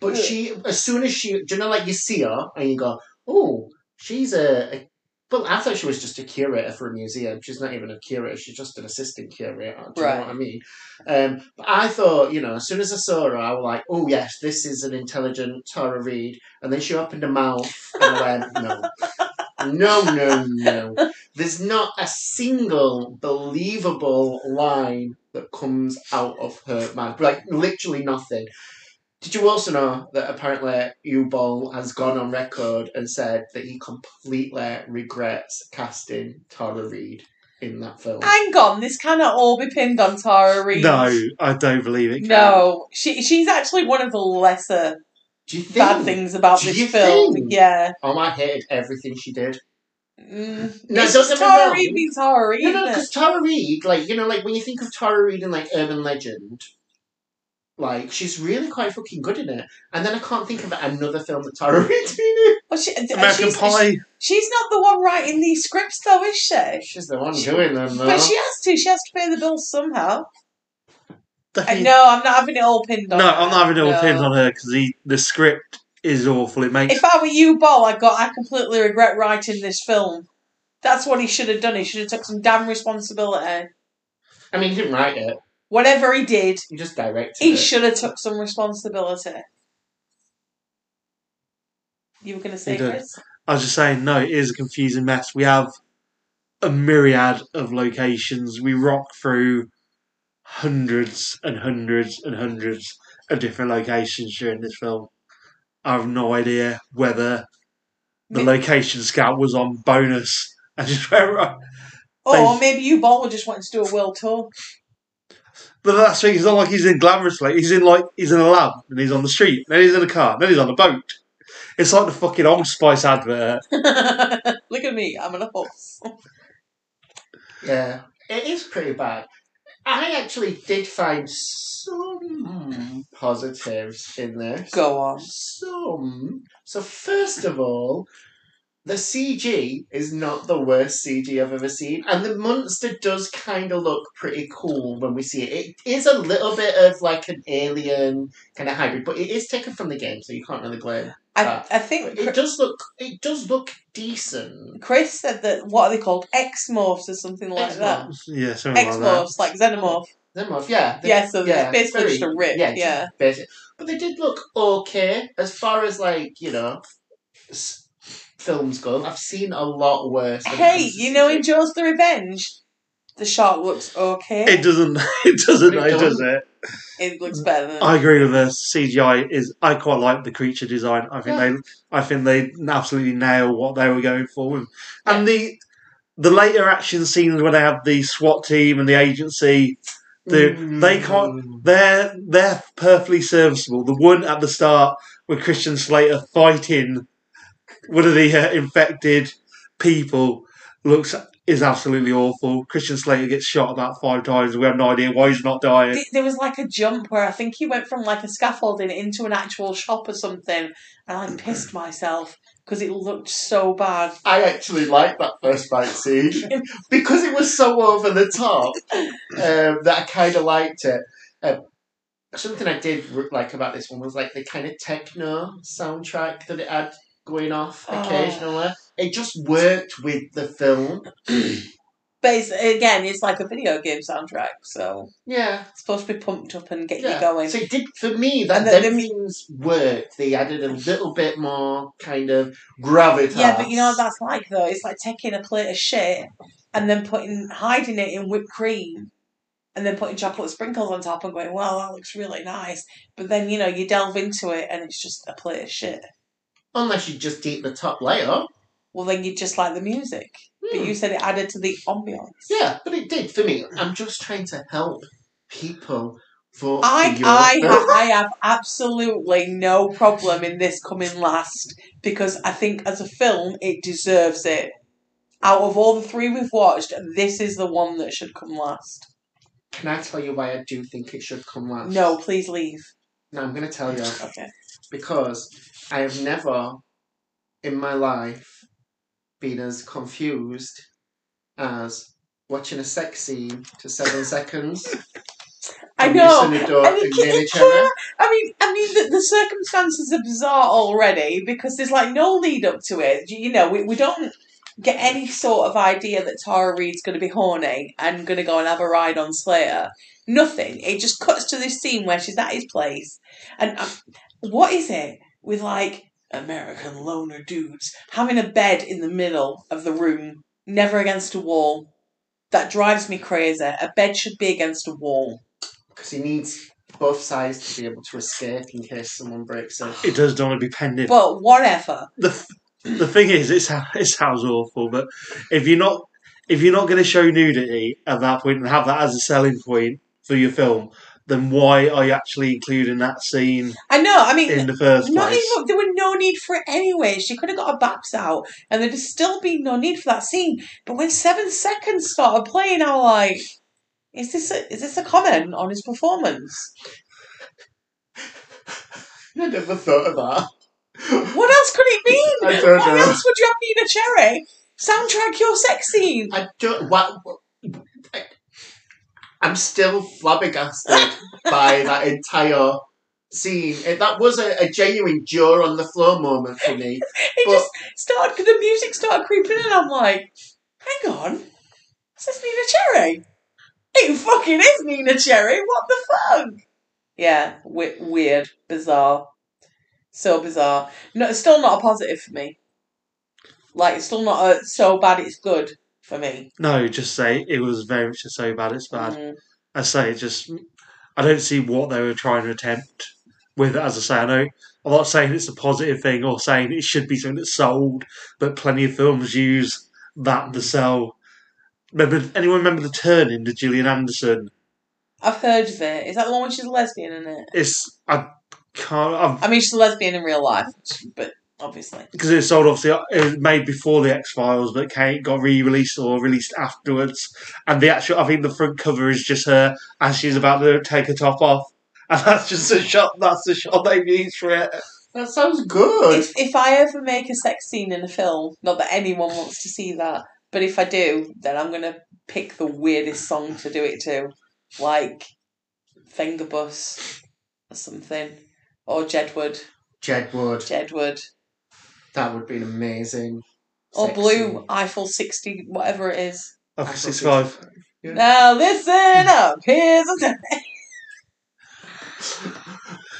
But she, as soon as she, do you know, like you see her and you go, oh, she's a, a. Well, I thought she was just a curator for a museum. She's not even a curator. She's just an assistant curator. Do you Right. know what I mean? Um, but I thought, you know, as soon as I saw her, I was like, oh yes, this is an intelligent Tara Reid. And then she opened her mouth, and I went, no, no, no, no. There's not a single believable line that comes out of her mouth. Like literally nothing. Did you also know that apparently Uwe Boll has gone on record and said that he completely regrets casting Tara Reid in that film? Hang on, this cannot all be pinned on Tara Reid. No, I don't believe it. No, she she's actually one of the lesser Do you think? bad things about Do this you film. think? Yeah. Oh, I hated everything she did. Mm. No, it's don't get Tara. Reid being Tara Reid. No, no, because Tara Reid, like you know, like when you think of Tara Reid in like urban legend, like she's really quite fucking good in it. And then I can't think of another film that Tara Reid's been in. Well, she, American she's, Pie. She's not the one writing these scripts, though, is she? She's the one doing them, though. But she has to. She has to pay the bills somehow. Definitely- no, I'm not having it all pinned on. No, her. I'm not having it all No. pinned on her because the, the script is awful. It makes If I were you, Bo, I got. I completely regret writing this film. That's what he should have done. He should have took some damn responsibility. I mean, he didn't write it. Whatever he did, He just directed he it. should have took some responsibility. You were going to say, He did. Chris? I was just saying, no, it is a confusing mess. We have a myriad of locations. We rock through hundreds and hundreds and hundreds of different locations during this film. I have no idea whether the Me- location scout was on bonus and just went, right. Oh, or They- maybe you, Bo, just wanting to do a world tour. But that's the thing, it's not like he's in glamorously. He's in like he's in a lab and he's on the street, then he's in a car, then he's on a boat. It's like the fucking Old Spice advert. Look at me, I'm on a horse. Yeah, it is pretty bad. I actually did find some positives in this. Go on. Some. So first of all, the CG is not the worst CG I've ever seen, and the monster does kind of look pretty cool when we see it. It is a little bit of like an alien kind of hybrid, but it is taken from the game, so you can't really blame. I, Ah. I think it does look. It does look decent. Chris said that what are they called? Exmorphs or something like that. Exmorphs. Yeah, something like that. Exmorphs, like xenomorph. Them off, yeah. they- Yeah, so yeah, it's basically very- just a rip. Yeah, Yeah. just basic. But they did look okay as far as like you know s- films go. I've seen a lot worse. Hey, you know CG. in Jaws the Revenge, the shark looks okay. It doesn't. It doesn't. It It does doesn't. it. It looks better than I agree with the CGI. Is I quite like the creature design. I think Yeah. they. I think they absolutely nail what they were going for, with. and the the later action scenes where they have the SWAT team and the agency. the- they can't- Mm. They're they're perfectly serviceable. The one at the start with Christian Slater fighting one of the uh, infected people looks is absolutely awful. Christian Slater gets shot about five times. We have no idea why he's not dying. There was like a jump where I think he went from like a scaffolding into an actual shop or something, and I pissed myself because it looked so bad. I actually liked that first fight scene because it was so over the top um, that I kind of liked it. Um, something I did like about this one was like the kind of techno soundtrack that it had going off Oh. It just worked with the film. It's, again, it's like a video game soundtrack, so Yeah, it's supposed to be pumped up and get you going. So it did for me that And the- them the- things worked. They added a little bit more kind of gravitas. Yeah, but you know what that's like though? It's like taking a plate of shit and then putting hiding it in whipped cream and then putting chocolate sprinkles on top and going, Well, that looks really nice. But then, you know, you delve into it and it's just a plate of shit. Unless you just eat the top layer. Well then you just like the music. But Hmm. you said it added to the ambiance. Yeah, but it did for me. I'm just trying to help people vote I, for your I, film. ha- I have absolutely no problem in this coming last because I think as a film it deserves it. Out of all the three we've watched, this is the one that should come last. Can I tell you why I do think it should come last? No, please leave. No, I'm going to tell you. Okay. because I have never in my life been as confused as watching a sex scene to seven seconds. I know. Lisa Nador And and it- Nene it's I mean, I mean, the, the circumstances are bizarre already because there's like no lead up to it. You know, we, we don't get any sort of idea that Tara Reid's going to be horny and going to go and have a ride on Slater. Nothing. It just cuts to this scene where she's at his place, and um, what is it with like American loner dudes having a bed in the middle of the room, never against a wall? That drives me crazy. A bed should be against a wall. Because he needs both sides to be able to escape in case someone breaks in. It does don't want to be pending. But whatever. the th- the thing is, it sounds it sounds awful, but if you're not if you're not going to show nudity at that point and have that as a selling point for your film, then why are you actually including that scene I know. I mean, in the first not place? even there were no need for it anyway. She could have got her baps out, and there'd still be no need for that scene. But when seven seconds started playing, I was like, "Is this a, is this a comment on his performance? I never thought of that. What else could it mean? I don't Why know. else would you have Neneh Cherry soundtrack your sex scene? I don't. What? I, I'm still flabbergasted by that entire scene. It, that was a, a genuine jaw on the floor moment for me. It But- just started. The music started creeping in. I'm like, "Hang on, is this Neneh Cherry? It fucking is Neneh Cherry. What the fuck?" Yeah, we- weird, bizarre, so bizarre. No, it's still not a positive for me. Like, it's still not a so bad it's good for me. No, just say it was very much so bad it's bad. Mm. I say it just I don't see what they were trying to attempt with it. As I say, I know I'm not saying it's a positive thing or saying it should be something that's sold, but plenty of films use that to sell. Remember anyone remember the Turning Gillian Anderson? I've heard of it. Is that the one where she's a lesbian in it? It's I can't I've, I mean, she's a lesbian in real life, but obviously. because it was sold obviously uh, it was made before the X Files, but Kate got re-released or released afterwards. And the actual I think the front cover is just her as she's about to take her top off. And that's just a shot. That's the shot they used for it. That sounds good. If, if I ever make a sex scene in a film, not that anyone wants to see that, but if I do, then I'm going to pick the weirdest song to do it to. Like Fingerbus or something. Or Jedward. Jedward. Jedward. That would be amazing. Or sex Blue, scene. Eiffel 60, whatever it is. Okay, I six thought five. Yeah. Now listen up, here's a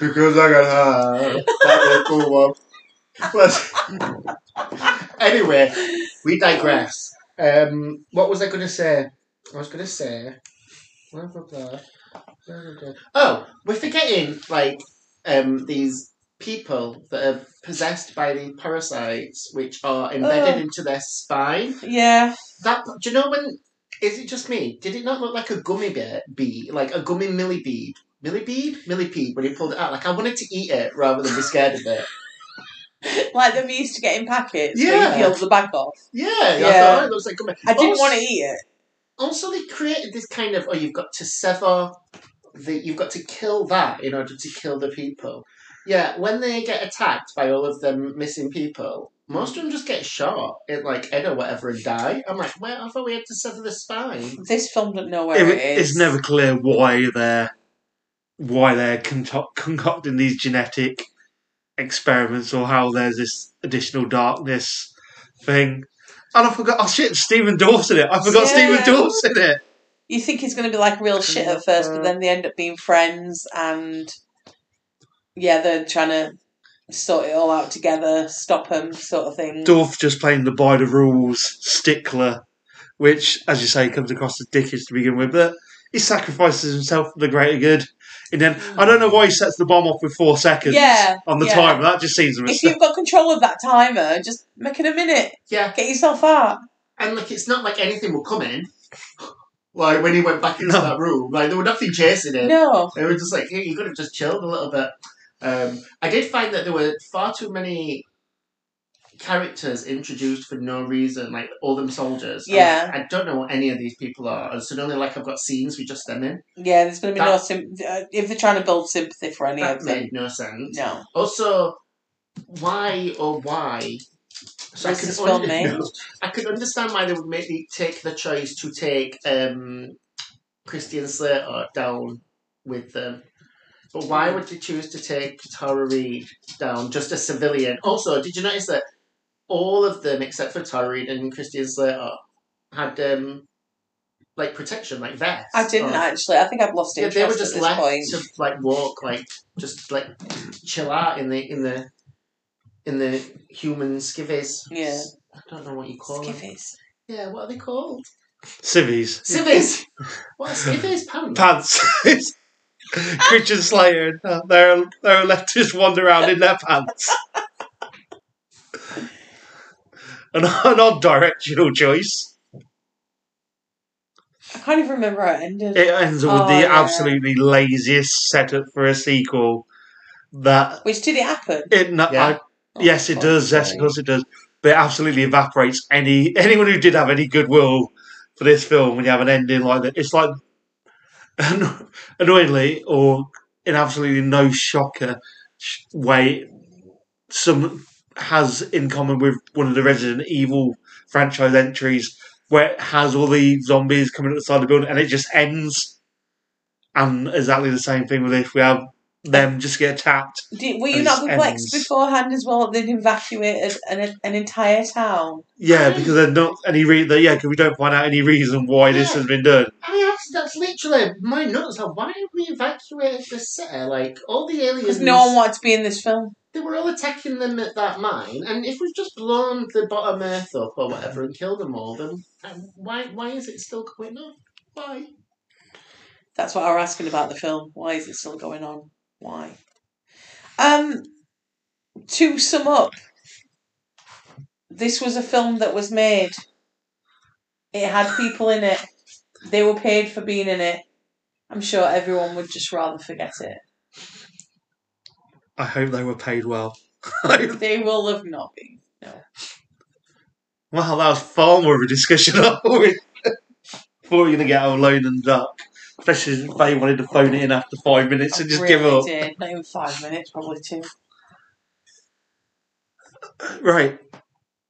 Because I got high. That a cool one. But anyway, we digress. Um, what was I going to say? I was going to say. blah, blah, blah. Oh, we're forgetting like um, these people that are possessed by the parasites, which are embedded into their spine. Yeah. That do you know when? Is it just me? Did it not look like a gummy bear bead, like a gummy millipede? Millipede, millipede. When he pulled it out, like I wanted to eat it rather than be scared of it. Like them used to get in packets where Yeah. you peeled the back off. Yeah, I Yeah. thought oh, it looks like gummy. I didn't Also- want to eat it. Also, they created this kind of oh, you've got to sever the, you've got to kill that in order to kill the people. Yeah, when they get attacked by all of them missing people, most of them just get shot in like Ed or whatever and die. I'm like, well, I thought we had to sever the spine. This film doesn't know where It, it is. it's never clear why they're why they're concoct- concocting these genetic experiments or how there's this additional darkness thing. And I forgot. Oh shit, Stephen Dorff's in it. I forgot Yeah. Stephen Dorff's in it. You think he's going to be like real shit at first, but then they end up being friends, and yeah, they're trying to sort it all out together, stop him, sort of thing. Dorff just playing the by the rules stickler, which, as you say, comes across as dickish to begin with, but he sacrifices himself for the greater good. And then I don't know why he sets the bomb off with four seconds Yeah, on the yeah. timer. That just seems a If you've got control of that timer, just make it a minute. Yeah, Get yourself out. and like it's not like anything will come in. Like when he went back into No. that room, like there was nothing chasing him. No. They were just like, hey, you could have just chilled a little bit. Um, I did find that there were far too many characters introduced for no reason, like all them soldiers. Yeah. like, I don't know what any of these people are, and suddenly like I've got scenes with just them in. Yeah, there's going to be no That- sim- uh, if they're trying to build sympathy for any of them. made no sense. No. Also, why or why? So Was could under- no, I could understand why they would maybe take the choice to take um, Christian Slater down with them. But why would you choose to take Tara Reid down, just a civilian? Also, did you notice that all of them, except for Tara Reid and Christian Slater, had um, like protection, like vests? I didn't on? actually. I think I've lost it. Yeah, they were at just this left point. to like walk, like just like chill out in the in the in the human skivvies. Yeah. I don't know what you call them. Yeah, what are they called? Civvies. Civvies. what are skivvies? Pants. Pants. Christian Slater. uh, They're, they're left to just wander around in their pants. An, an odd directional choice. I can't even remember how it ended. It ends with Oh, the yeah. absolutely laziest setup for a sequel. That Which did it happen? it, no, Yeah. I- yes, it does. Yes, of course it does. But it absolutely evaporates any anyone who did have any goodwill for this film when you have an ending like that. It's like annoyingly or in absolutely no shocker way, some has in common with one of the Resident Evil franchise entries where it has all the zombies coming at the side of the building and it just ends. And exactly the same thing with this. We have them just get attacked. Did, were you not perplexed ends. beforehand as well? They'd evacuated an, an entire town. Yeah, because there's not any reason. Yeah, because we don't find out any reason why this Yeah. has been done. I mean, that's, that's literally my nuts. Like, why have we evacuated the city? Like, all the aliens. Because no one wanted to be in this film. They were all attacking them at that mine, and if we've just blown the bottom earth up or whatever and killed them all, then why why is it still going on? Why? That's what I was asking about the film. Why is it still going on? Why? Um, to sum up, this was a film that was made. It had people in it. They were paid for being in it. I'm sure everyone would just rather forget it. I hope they were paid well. They will have not been. No. Wow, that was far more of a discussion. I thought we thought we were going to get out alone and dark. Especially if they wanted to phone it in after five minutes and just really give up. Did. Not even five minutes, probably two. Right.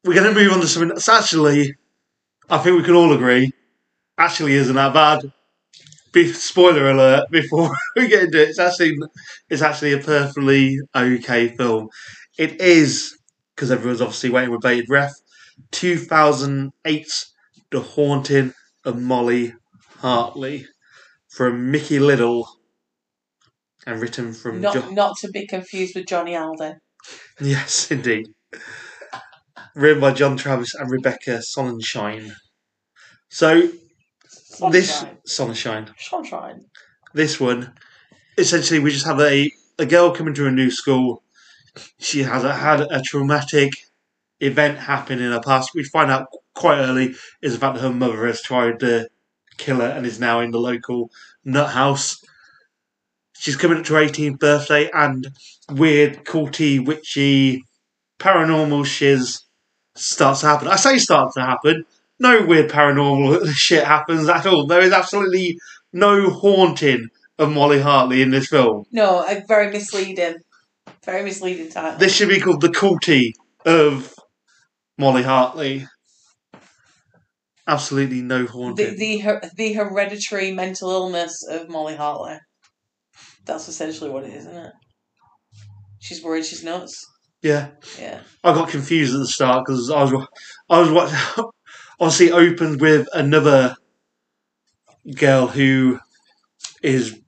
We're going to move on to something that's actually, I think we can all agree, actually isn't that bad. Be- spoiler alert! Before we get into it, it's actually it's actually a perfectly okay film. It is because everyone's obviously waiting with bated breath. 2008, The Haunting of Molly Hartley from Mickey Liddell and written from Not Jo- not to be confused with Johnny Alden. Yes, indeed. Written by John Travis and Rebecca Sonnenschein. So this Sunshine. Sonnenschein. Sunshine. This one, essentially, we just have a a girl coming to a new school. She has a, had a traumatic event happen in her past. We find out quite early is the fact that her mother has tried to kill her and is now in the local nut house. She's coming up to her 18th birthday and weird, culty, witchy, paranormal shiz starts to happen. I say starts to happen. No weird paranormal shit happens at all. There is absolutely no haunting of Molly Hartley in this film. No, a very misleading. Very misleading title. This should be called the culty of Molly Hartley. Absolutely no the haunting. the her, the hereditary mental illness of Molly Hartley. That's essentially what it is, isn't it? She's worried she's nuts. Yeah, Yeah. I got confused at the start because I was wa- I was watching. Obviously, it opened with another girl who is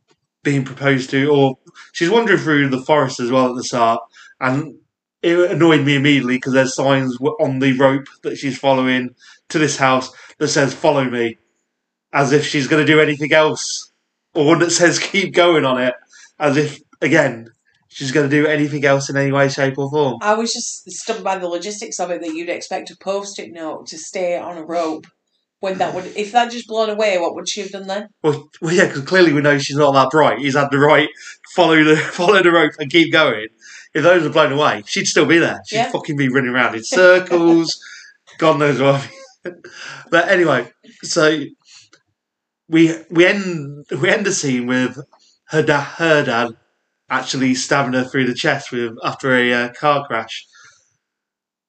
being proposed to, or she's wandering through the forest as well at the start, and it annoyed me immediately because there's signs on the rope that she's following to this house that says "Follow me," as if she's going to do anything else, or one that says "Keep going" on it, as if again she's going to do anything else in any way, shape, or form. I was just stunned by the logistics of it that you'd expect a post-it note to stay on a rope. When that would, if that just blown away, what would she have done then? Well, well yeah, because clearly we know she's not that bright. He's had the right follow the follow the rope and keep going. If those were blown away, she'd still be there. She'd Yeah. fucking be running around in circles. God knows what. but anyway, so we we end we end the scene with her dad her dad actually stabbing her through the chest with after a uh, car crash.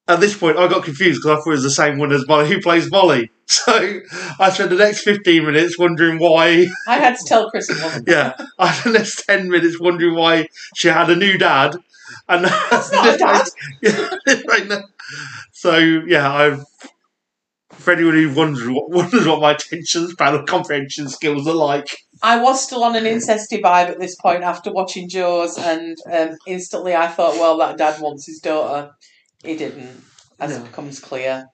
At this point, I got confused because I thought it was the same one as Molly who plays Molly. So I spent the next fifteen minutes wondering why I had to tell Chris it wasn't. yeah, I spent the next ten minutes wondering why she had a new dad, and That's not a dad. yeah, right now. So yeah, I've for anyone who wonders what wonders what my attention span or comprehension skills are like. I was still on an incesty vibe at this point after watching Jaws, and um, instantly I thought, well, that dad wants his daughter. He didn't, as No. it becomes clear.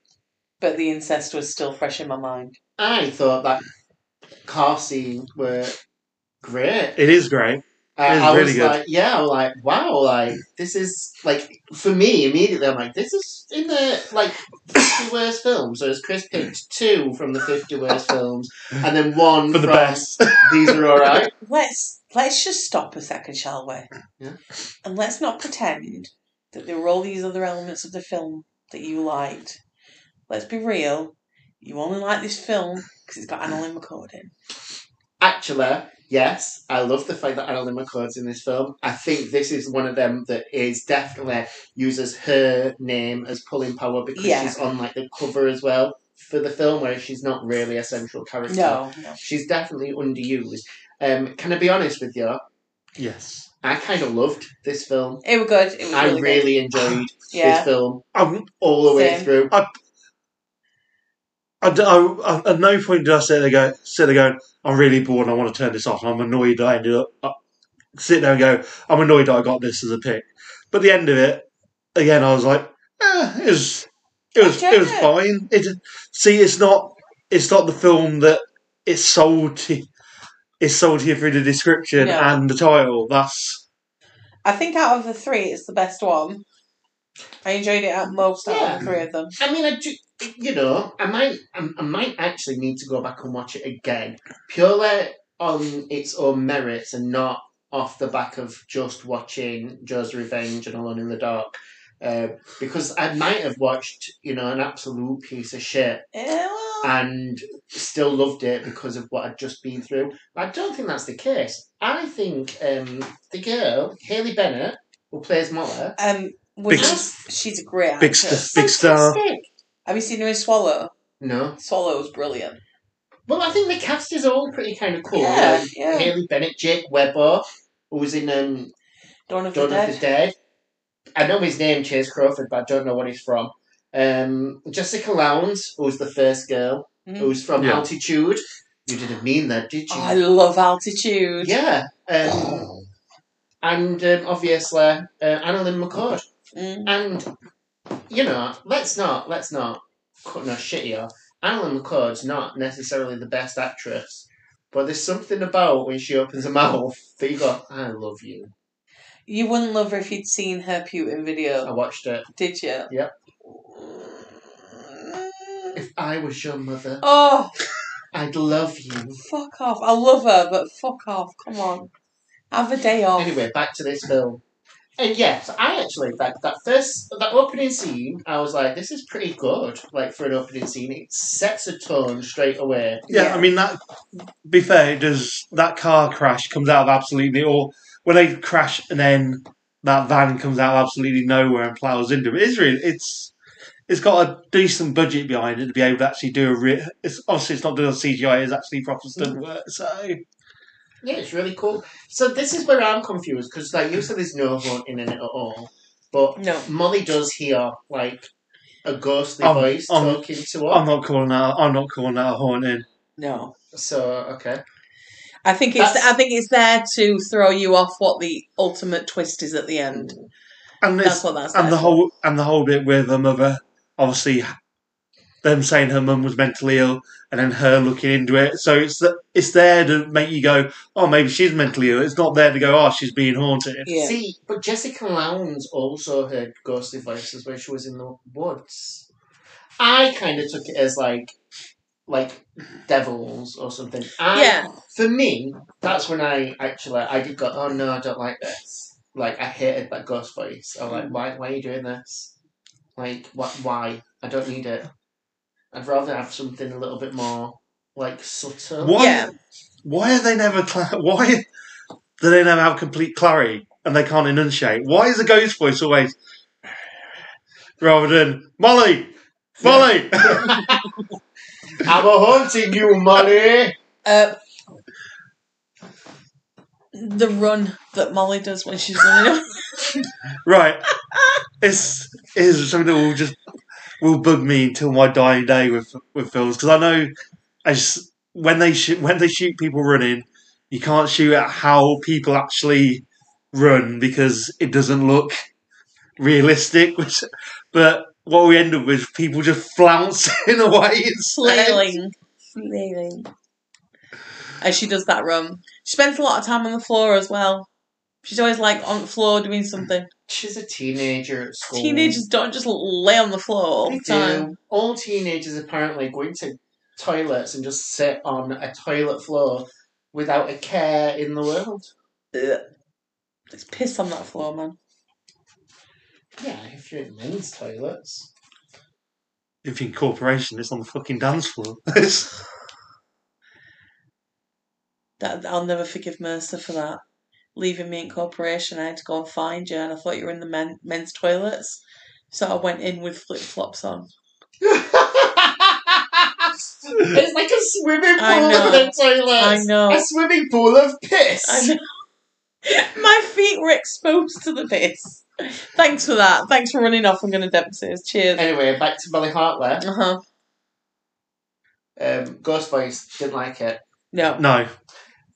But the incest was still fresh in my mind. I thought that car scene were great. It is great. I, It is I really was good. like, yeah, I was like, wow, like this is like for me immediately. I'm like, this is in the like fifty worst films. So as Chris picked two from the fifty worst films, and then one For the from best. These are all right. Let's let's just stop a second, shall we? Yeah. And let's not pretend that there were all these other elements of the film that you liked. Let's be real. You only like this film because it's got AnnaLynne McCord in. Actually, yes, I love the fact that AnnaLynne McCord's in this film. I think this is one of them that is definitely uses her name as pulling power because Yeah. she's on like the cover as well for the film, where she's not really a central character. No, no. She's definitely underused. Um, can I be honest with you? Yes. I kind of loved this film. It was good. It was I really, good. really enjoyed Yeah. this film I'm, all the way through. I, d- I- I- at no point did I sit there go sit there going, I'm really bored and I want to turn this off. I'm annoyed that I ended up uh, sit there and go, I'm annoyed that I got this as a pick. But the end of it, again, I was like, eh, it was it was it was fine. It see, it's not it's not the film that it's sold to. It's sold to you through the description No. and the title. That's I think out of the three, it's the best one. I enjoyed it at most out Yeah. of the three of them. I mean, I do, you know, I might, I, I might actually need to go back and watch it again, purely on its own merits and not off the back of just watching Jaws Revenge and Alone in the Dark. Uh, because I might have watched, you know, an absolute piece of shit Yeah, well, and still loved it because of what I'd just been through. I don't think that's the case. I think um, the girl, Haley Bennett, who plays Molly, um, which Big- is, she's a great big actress. st- big star. fantastic. Have you seen her in Swallow? No. Swallow was brilliant. Well, I think the cast is all pretty kind of cool. Yeah, Like, yeah. Haley Bennett, Jake Weber, who was in um, Dawn of Dawn the of Dead. the Dead. I know his name, Chace Crawford, but I don't know what he's from. Um, Jessica Lowndes, who's the first girl, Mhm. who's from Yeah. Altitude. You didn't mean that, did you? Oh, I love altitude. yeah. Um, and um, obviously, uh, AnnaLynne McCord. Mm. And, you know, let's not, let's not cut no shit here. AnnaLynne McCord's not necessarily the best actress, but there's something about when she opens her mouth that you go, I love you. You wouldn't love her if you'd seen her Putin video. I watched it. did you? Yep. Mm. If I was your mother, Oh, I'd love you. fuck off. I love her, but fuck off. Come on. Have a day off. Anyway, back to this film. And yes, I actually that that first that opening scene, I was like, this is pretty good. Like for an opening scene, it sets a tone straight away. Yeah, Yeah. I mean that. Be fair, it does that car crash comes out of absolutely, or when they crash and then that van comes out of absolutely nowhere and plows into it. It's really, it's it's got a decent budget behind it to be able to actually do a. Re- it's obviously it's not doing CGI; it's actually proper stunt mm. work. So Yeah, it's really cool. So this is where I'm confused because, like you said, there's no haunting in it at all. but No. Molly does hear like a ghostly Um, voice um, talking to her. I'm not calling that. I'm not calling that a haunting. No. so okay, I think it's That's- I think it's there to throw you off what the ultimate twist is at the end. And That's what that's and there the for. whole and the whole bit with the mother, obviously, them saying her mum was mentally ill, and then her looking into it. So it's the, it's there to make you go, oh, maybe she's mentally ill. It's not there to go, oh, she's being haunted. Yeah. see, but Jessica Lowndes also heard ghostly voices when she was in the woods. I kind of took it as like like devils or something. I, Yeah. For me, that's when I actually I did go, oh no, I don't like this. Like I hated that ghost voice. I'm Mm. like, why why are you doing this? Like what why? I don't need it. I'd rather have something a little bit more like subtle. Why? Yeah. Why are they never? Cla- why do they never have complete clarity and they can't enunciate? Why is the ghost voice always rather than Molly, Molly? I'm a haunting you, Molly. Uh, the run that Molly does when she's running. right. It's is something that will just will bug me until my dying day with with films because I know as when they shoot when they shoot people running, you can't shoot at how people actually run because it doesn't look realistic. Which, but what we end up with people just flouncing away instead. flailing, flailing. As she does that run, she spends a lot of time on the floor as well. She's always like on the floor doing something. She's a teenager at school. Teenagers don't just lay on the floor all They the time. do. All teenagers apparently go into toilets and just sit on a toilet floor without a care in the world. Ugh. There's piss on that floor, man. Yeah, if you're in men's toilets. If you're in corporation, it's on the fucking dance floor. That I'll never forgive Mercer for that. Leaving me in corporation, I had to go and find you, and I thought you were in the men, men's toilets, so I went in with flip flops on. it's like a swimming I pool know. of the toilets. I know. A swimming pool of piss. I know. My feet were exposed to the piss. Thanks for that. Thanks for running off and going to Dempsey's. Cheers. Anyway, back to Molly Hartley. Uh huh. Um, Ghost Voice didn't like it. No. no,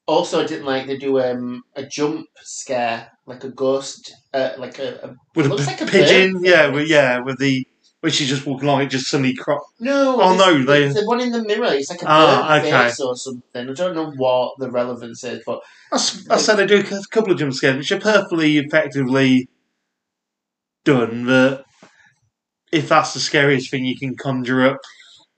Also, I didn't like they do um, a jump scare, like a ghost, uh, like a, a with a p- like a pigeon. bird. Yeah, with, yeah, with the which she's just walking along, it just suddenly crop. no. Oh, no, they- the one in the mirror. It's like a Ah, bird okay. face or something. I don't know what the relevance is, but That's, I said they do a couple of jump scares, which are perfectly effectively done. But if that's the scariest thing you can conjure up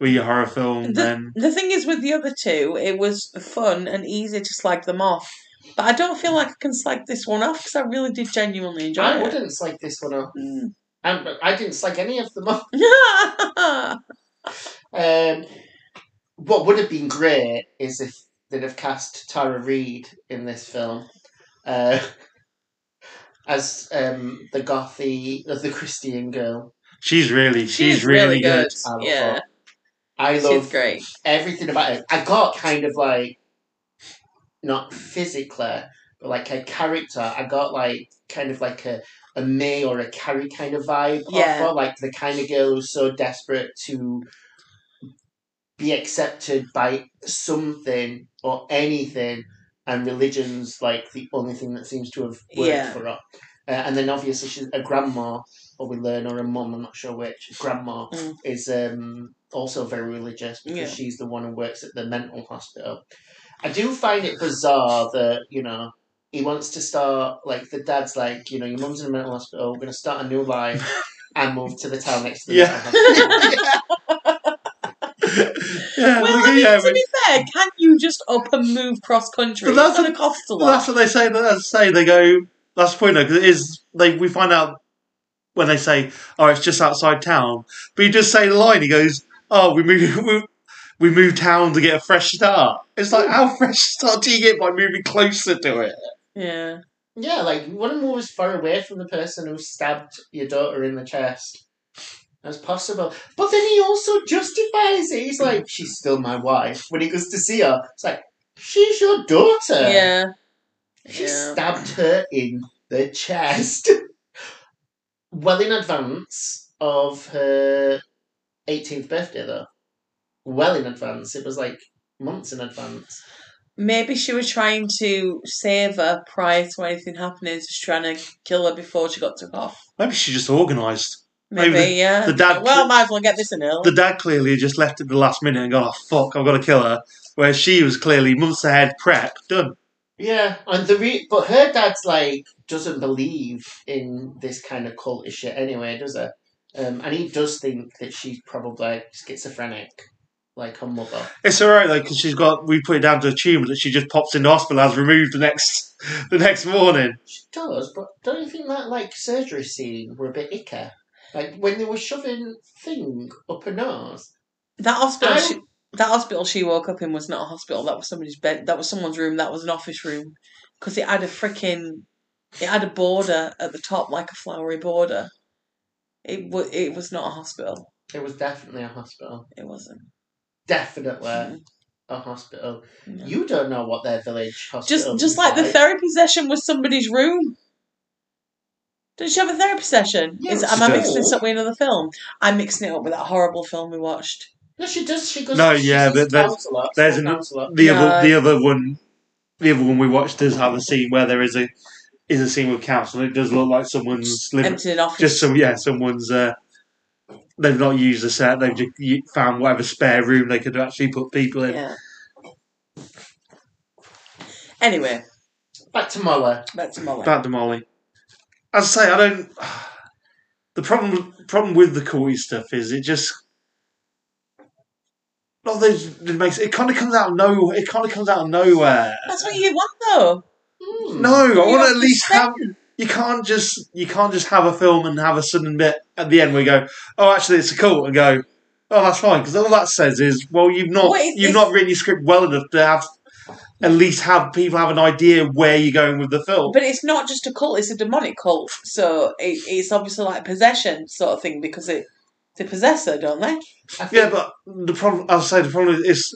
with your horror film, The, then the thing is, with the other two, it was fun and easy to slag them off. But I don't feel like I can slag this one off because I really did genuinely enjoy I it. I wouldn't slag this one off. Mm. And I didn't slag any of them off. Um, what would have been great is if they'd have cast Tara Reid in this film uh, as um, the gothy, as the Christian girl. she's really she's, She's really, really good. good. Yeah, her. I she's love great. everything about it. I got kind of like, not physically, but like a character. I got like kind of like a, a May or a Carrie kind of vibe Yeah. her, like the kind of girl who's so desperate to be accepted by something or anything, and religion's like the only thing that seems to have worked Yeah. for her. Uh, and then obviously she's a grandma, or we learn, or a mum, I'm not sure which. Grandma Mm. is um, also very religious because Yeah. she's the one who works at the mental hospital. I do find it bizarre that, you know, he wants to start, like, the dad's like, you know, your mum's in a mental hospital, we're going to start a new life and move to the town next to the Yeah. mental hospital. yeah, Well, look I at- mean, yeah, to but- be fair, can you just up and move cross country? But that's It's going a- cost a Well, that's what they say. That's say they go. That's the point though, because it is. They we find out when they say, "Oh, it's just outside town," but you just say the line. He goes, "Oh, we move, we, we moved town to get a fresh start." It's like how fresh start do you get by moving closer to it? Yeah. yeah, like, you want to move as far away from the person who stabbed your daughter in the chest as possible. But then he also justifies it. He's like, she's still my wife. When he goes to see her, it's like, she's your daughter. Yeah. She Yeah. stabbed her in the chest. well in advance of her 18th birthday, though. Well in advance. It was like months in advance. Maybe she was trying to save her prior to anything happening, just trying to kill her before she got took off. Maybe she just organised. Maybe, Maybe yeah. the dad- well, might as well get this in early. The dad clearly just left at the last minute and gone, oh, fuck, I've got to kill her. Whereas she was clearly months ahead, prep, done. Yeah, and the re- but her dad's like doesn't believe in this kind of cultish shit anyway, does it? Um, and he does think that she's probably schizophrenic, like her mother. It's alright though, because she's got, we put it down to a tumour that she just pops into hospital as removed the next the next morning. She does, but don't you think that like surgery scene were a bit icky? Like when they were shoving thing up her nose. that hospital, she, that hospital she woke up in was not a hospital. That was somebody's bed. That was someone's room. That was an office room because it had a freaking, it had a border at the top like a flowery border. It was. It was not a hospital. It was definitely a hospital. It wasn't. Definitely Mm, a hospital. no. You don't know what their village hospital just just like the therapy session was somebody's room. Did she have a therapy session? Yeah, Is, am I mixing this up with another film? I'm mixing it up with that horrible film we watched. No, she does. She goes. No, she yeah, sees but there's- counsellor, there's an- The No. other, the other one, the other one we watched does have a scene where there is a is a scene with council. It does look like someone's living, Emptied an office. just some yeah, someone's. Uh, they've not used the set. They've just found whatever spare room they could actually put people in. yeah. Anyway, Back to Molly. back to Molly. Back to Molly. As I say, I don't. The problem problem with the Corey stuff is it just. Not that it makes it kind of comes out of no. It kind of comes out of nowhere. That's what you want, though. Hmm. No, I want to at least have. You can't just you can't just have a film and have a sudden bit at the end where you go, oh, actually, it's a cult, and go, oh, that's fine, because all that says is, well, you've not Well, it- you've not written your script well enough to have at least have people have an idea where you're going with the film. But it's not just a cult; it's a demonic cult. So it, it's obviously like possession sort of thing because it they possess her, don't they? Yeah, but the problem, I'll say, the problem is,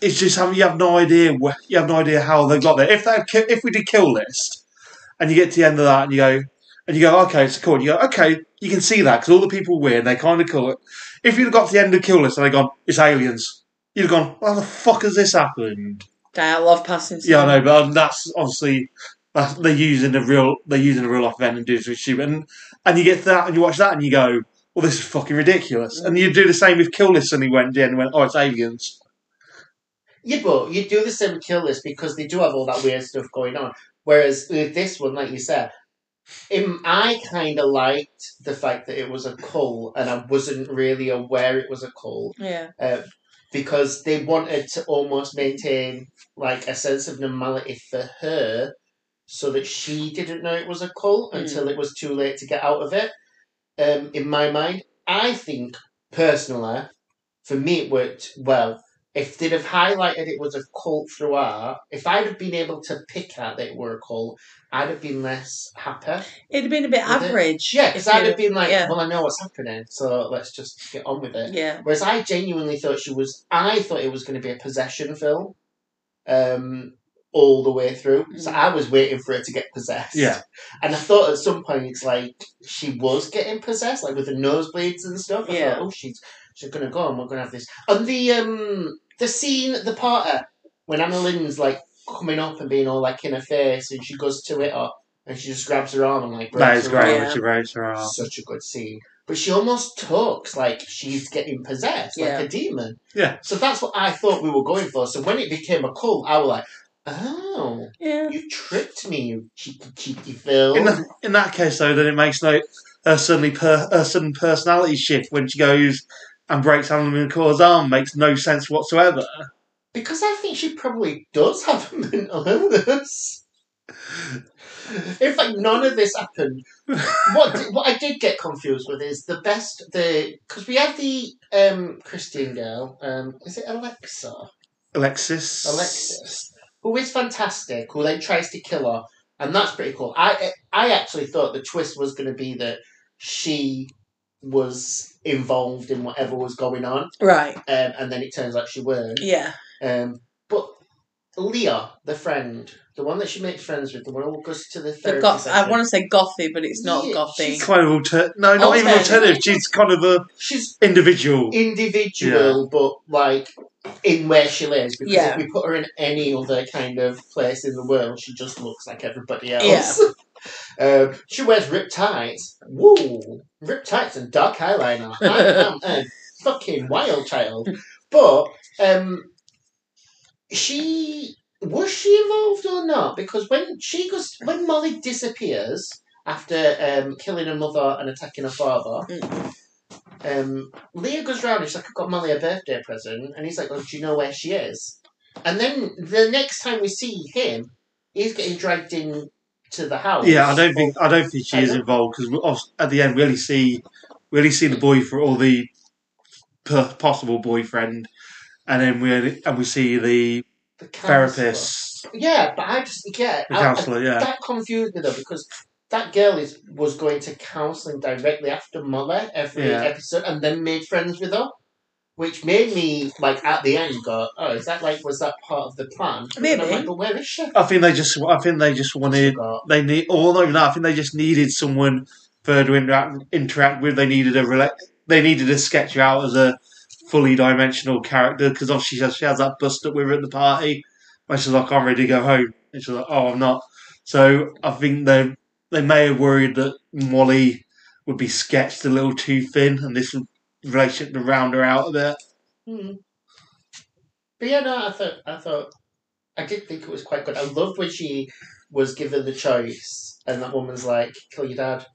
it's just having you have no idea where you have no idea how they got there. If they if we did kill list, and you get to the end of that, and you go, and you go, okay, it's cool. And you go, okay, you can see that because all the people win. They kind of call it. If you'd have got to the end of kill list and they gone, it's aliens, you'd have gone, how the fuck has this happened? I love passing. Yeah, I know, but um, that's obviously that's, they're using a real they're using a real life event and doing something stupid. And and you get to that and you watch that and you go, well, this is fucking ridiculous. And you do the same with Kill List and he went in and went, oh, it's aliens. Yeah, but you do the same Kill List because they do have all that weird stuff going on. Whereas with this one, like you said, I kind of liked the fact that it was a cult and I wasn't really aware it was a cult Yeah, uh, because they wanted to almost maintain like a sense of normality for her so that she didn't know it was a cult Mm. until it was too late to get out of it. Um, in my mind, I think personally, for me, it worked well. If they'd have highlighted it was a cult throughout, if I'd have been able to pick out that it were a cult, I'd have been less happy. it'd have been a bit With it? average. Yeah, because I'd have been like, yeah. well, I know what's happening, so let's just get on with it. yeah. Whereas I genuinely thought she was, I thought it was going to be a possession film, um, all the way through. So Mm. I was waiting for her to get possessed. Yeah. And I thought at some point it's like she was getting possessed, like with the nosebleeds and stuff. I Yeah. thought, oh, she's she's gonna go and we're gonna have this. And the um the scene at the party when AnnaLynne's like coming up and being all like in her face, and she goes to it up and she just grabs her arm and like That breaks is her great. arm. Yeah. Richard Rose, right. Such a good scene. But she almost talks like she's getting possessed, Yeah. like a demon. Yeah. So that's what I thought we were going for. So when it became a cult, I was like, oh, Yeah. you tricked me, you cheeky, cheeky Phil. In, that in that case, though, then it makes no her suddenly per, her sudden personality shift when she goes and breaks AnnaLynne McCord's arm makes no sense whatsoever. Because I think she probably does have a mental illness. In fact, none of this happened. What what I did get confused with is the best the because we have the um Christian girl um is it Alexa Alexis. Alexis who is fantastic who then tries to kill her and that's pretty cool. I I actually thought the twist was going to be that she was involved in whatever was going on Right. um, and then it turns out she weren't. Yeah. Um, but Leah, the friend, The one that she makes friends with, the one who goes to the The therapy goth- I want to say gothy, but it's not Yeah, gothy. she's- Kind of alter. No, not even Alternative. alternative. She's kind of a She's individual. individual, but like in where she lives. Because Yeah. if we put her in any other kind of place in the world, she just looks like everybody else. Yeah. um, she wears ripped tights. Woo! Ripped tights and dark eyeliner. I am a fucking wild child. But um, she was she involved or not? Because when she goes, when Molly disappears after um, killing her mother and attacking her father, Mm. um, Leah goes round and she's like, I've got Molly a birthday present," and he's like, "Oh, do you know where she is?" And then the next time we see him, he's getting dragged in to the house. Yeah, I don't think I don't think she is involved because at the end we only see we only see the boy for all the possible boyfriend, and then we only- and we see the the therapist, Yeah, but I just yeah, the I- I- counselor. Yeah, that confused me though because that girl is was going to counselling directly after Molly every Yeah. episode, and then made friends with her. Which made me like at the end go, oh, is that like was that part of the plan? And I'm Maybe. like, but where is she? I think they just I think they just wanted they need or not even that. I think they just needed someone further interact interact with. They needed a rela- they needed to sketch her out as a fully dimensional character because obviously she has, she has that bust up with her at the party. When she's like, "I'm ready to go home," and she's like, "Oh, I'm not." So I think they they may have worried that Molly would be sketched a little too thin, and this relationship to round her out a bit. Hmm. But yeah, no, I thought I thought I did think it was quite good. I loved when she was given the choice, and that woman's like, "Kill your dad,"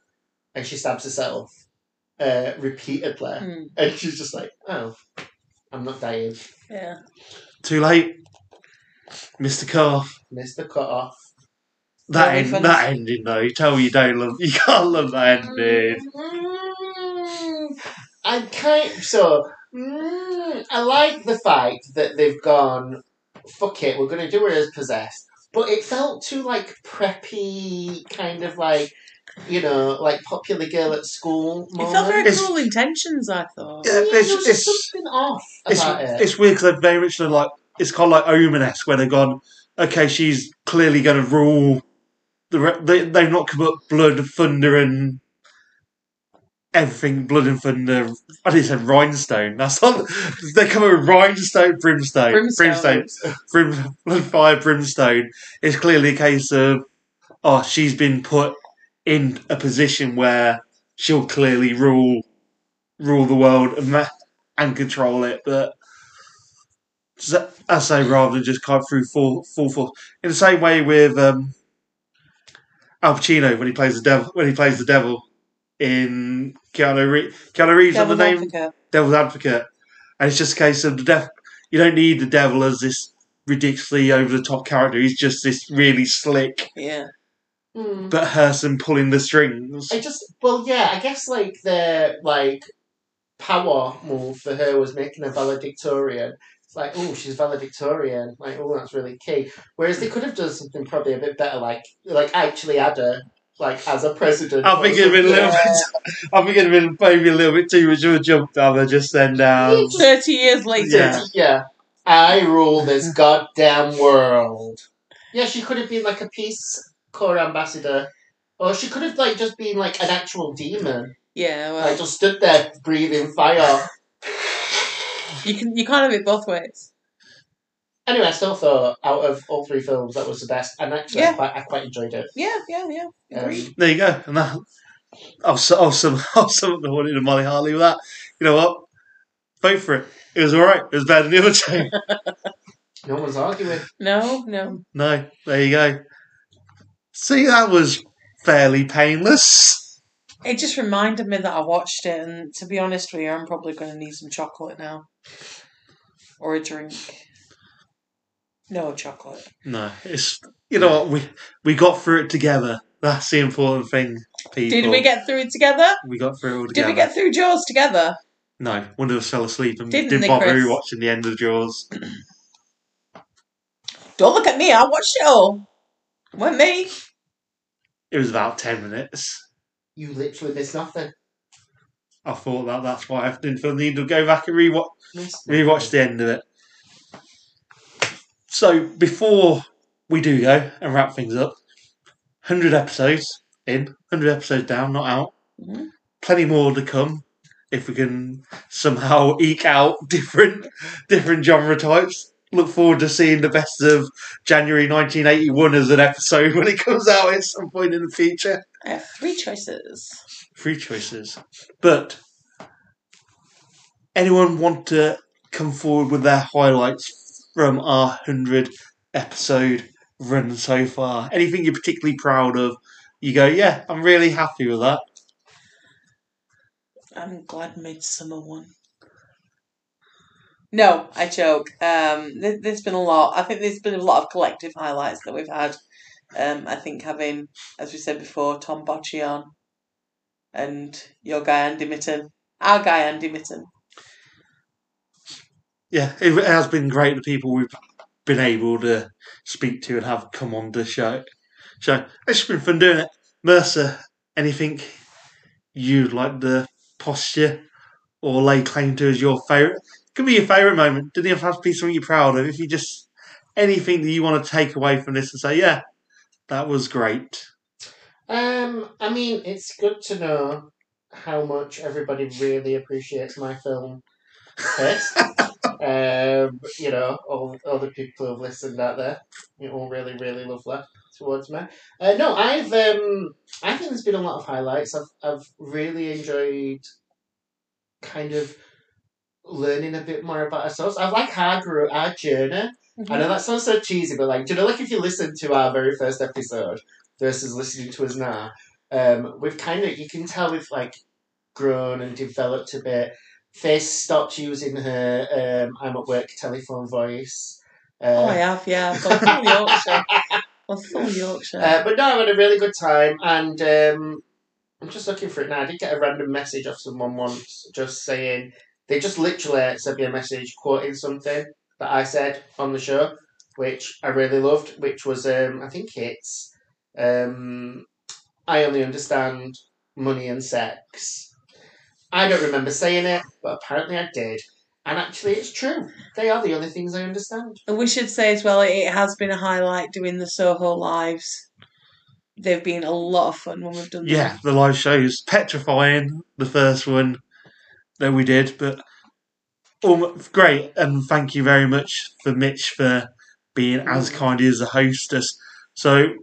and she stabs herself uh, repeatedly, Mm, and she's just like, "Oh, I'm not dying." yeah. Too late, Mister Carr. Missed the cut off. That Very end, that ending though. You tell me you don't love. You can't love that ending. Mm, I kind so mm, I like the fact that they've gone. Fuck it, we're gonna do it as possessed, but it felt too like preppy, kind of like you know, like popular girl at school. It felt very It's- cruel intentions, I thought. Yeah, Yeah, it's- there was it's- something off It's it. it's weird because they're very much like it's kind of like Omen-esque where they've gone. Okay, she's clearly going to rule. The re- they they've not come up blood, thunder, and everything. Blood and thunder. I didn't say rhinestone. That's not. They come with rhinestone, brimstone, Brimstone. brim, blood, fire, brimstone. It's clearly a case of oh, she's been put in a position where she'll clearly rule rule the world and and control it, but. I say rather than just come through full full force. In the same way with um, Al Pacino when he plays the devil when he plays the devil in Keanu Reeves. Keanu Reeves on the name Advocate. Devil's Advocate, and it's just a case of the devil. You don't need the devil as this ridiculously over the top character. He's just this really slick Yeah. Mm. but person pulling the strings. I just well, yeah, I guess like the like power move for her was making her valedictorian. It's like, oh, she's valedictorian. Like, oh, that's really key. Whereas they could have done something probably a bit better, like like actually had her like as a president. I think it'd been a little bit. I think it'd been maybe a little bit too much of a jump down there just then down. Thirty years later. Yeah. yeah. I rule this goddamn world. Yeah, she could have been like a Peace Corps ambassador. Or she could have like just been like an actual demon. Yeah, Like well, just stood there breathing fire. you can you can't have it both ways. Anyway, I still thought out of all three films that was the best, and actually I, Yeah. quite, I quite enjoyed it. Yeah, yeah, yeah. Agreed. Um, There you go. And that, I'll, su- I'll, sum, I'll sum up the one in Molly Hartley with that. You know what? Vote for it. It was alright. It was better than the other two. no one's arguing. no, no. no, there you go. See, that was fairly painless. It just reminded me that I watched it, and to be honest with you, I'm probably going to need some chocolate now, or a drink. No chocolate. No, it's you know what we we got through it together. That's the important thing, people. Did we get through it together? We got through it all Did we get through Jaws together? No, one of us fell asleep and Didn't didn't, they, bother Chris? watching the end of Jaws. Don't look at me. I watched it all. Weren't me. It was about ten minutes. You literally missed nothing. I thought that that's why I didn't feel the need to go back and rewatch Missed rewatch the end of it. So before we do go and wrap things up. 100 episodes in, 100 episodes down, not out. Mhm. Plenty more to come if we can somehow eke out different different genre types. Look forward to seeing the best of January 1981 as an episode when it comes out at some point in the future. I have three choices. Three choices. But anyone want to come forward with their highlights from our 100 episode run so far? Anything you're particularly proud of? You go, yeah, I'm really happy with that. I'm glad Midsommar won. No, I joke. Um, there, there's been a lot. I think there's been a lot of collective highlights that we've had. Um, I think having, as we said before, Tom Bocci on, and your guy Andy Mitten, our guy Andy Mitten. Yeah, it has been great the people we've been able to speak to and have come on the show. So it's been fun doing it. Mercer, anything you'd like to posture or lay claim to as your favourite? Could be your favourite moment. Doesn't have to be something you're proud of. If you just anything that you want to take away from this and say, yeah, that was great. Um, I mean, it's good to know how much everybody really appreciates my film um, you know, all, all the people who've listened out there, you all really, really love that towards me. Uh, no, I've um, I think there's been a lot of highlights. I've I've really enjoyed kind of learning a bit more about ourselves. I've like our grew our journey. I know that sounds so cheesy, but like, do you know, like if you listen to our very first episode versus listening to us now, um, we've kind of you can tell we've like grown and developed a bit. Face stopped using her um, I'm at work telephone voice. Oh, I Uh, have, yeah. I've gone full Yorkshire. Well, full Yorkshire. uh, but no, I had a really good time, and um, I'm just looking for it now. I did get a random message off someone once, just saying they just literally sent me a message quoting something that I said on the show, which I really loved. Which was, um, I think it's, um, I only understand money and sex. I don't remember saying it, but apparently I did. And actually, it's true. They are the only things I understand. And we should say as well, it has been a highlight doing the Soho lives. They've been a lot of fun when we've done them. Yeah, the live shows petrifying. The first one that we did, but um, great. And thank you very much for Mitch for being as kind as a hostess. So,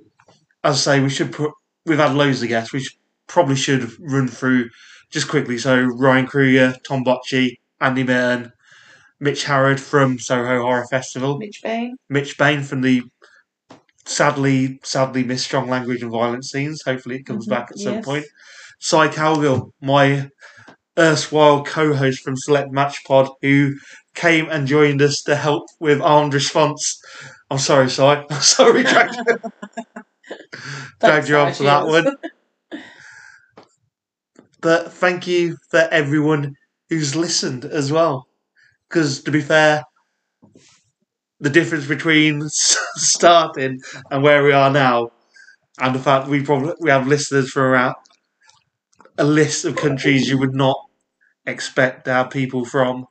as I say, we should put. We've had loads of guests. We should, probably should run through just quickly. So Ryan Kruger, Tom Bocci, Andy Mitten, Mitch Harrod from Soho Horror Festival, Mitch Bain. Mitch Bain from the sadly sadly missed strong language and violence scenes. Hopefully, it comes Mhm, back at some yes. point. Cy Calgill, my erstwhile co-host from Select Match Pod, who came and joined us to help with armed response. I'm sorry, Cy. I'm sorry, dragged, dragged you on for that one. But thank you for everyone who's listened as well. Because to be fair, the difference between starting and where we are now, and the fact we probably we have listeners from around a list of countries you would not expect to have people from.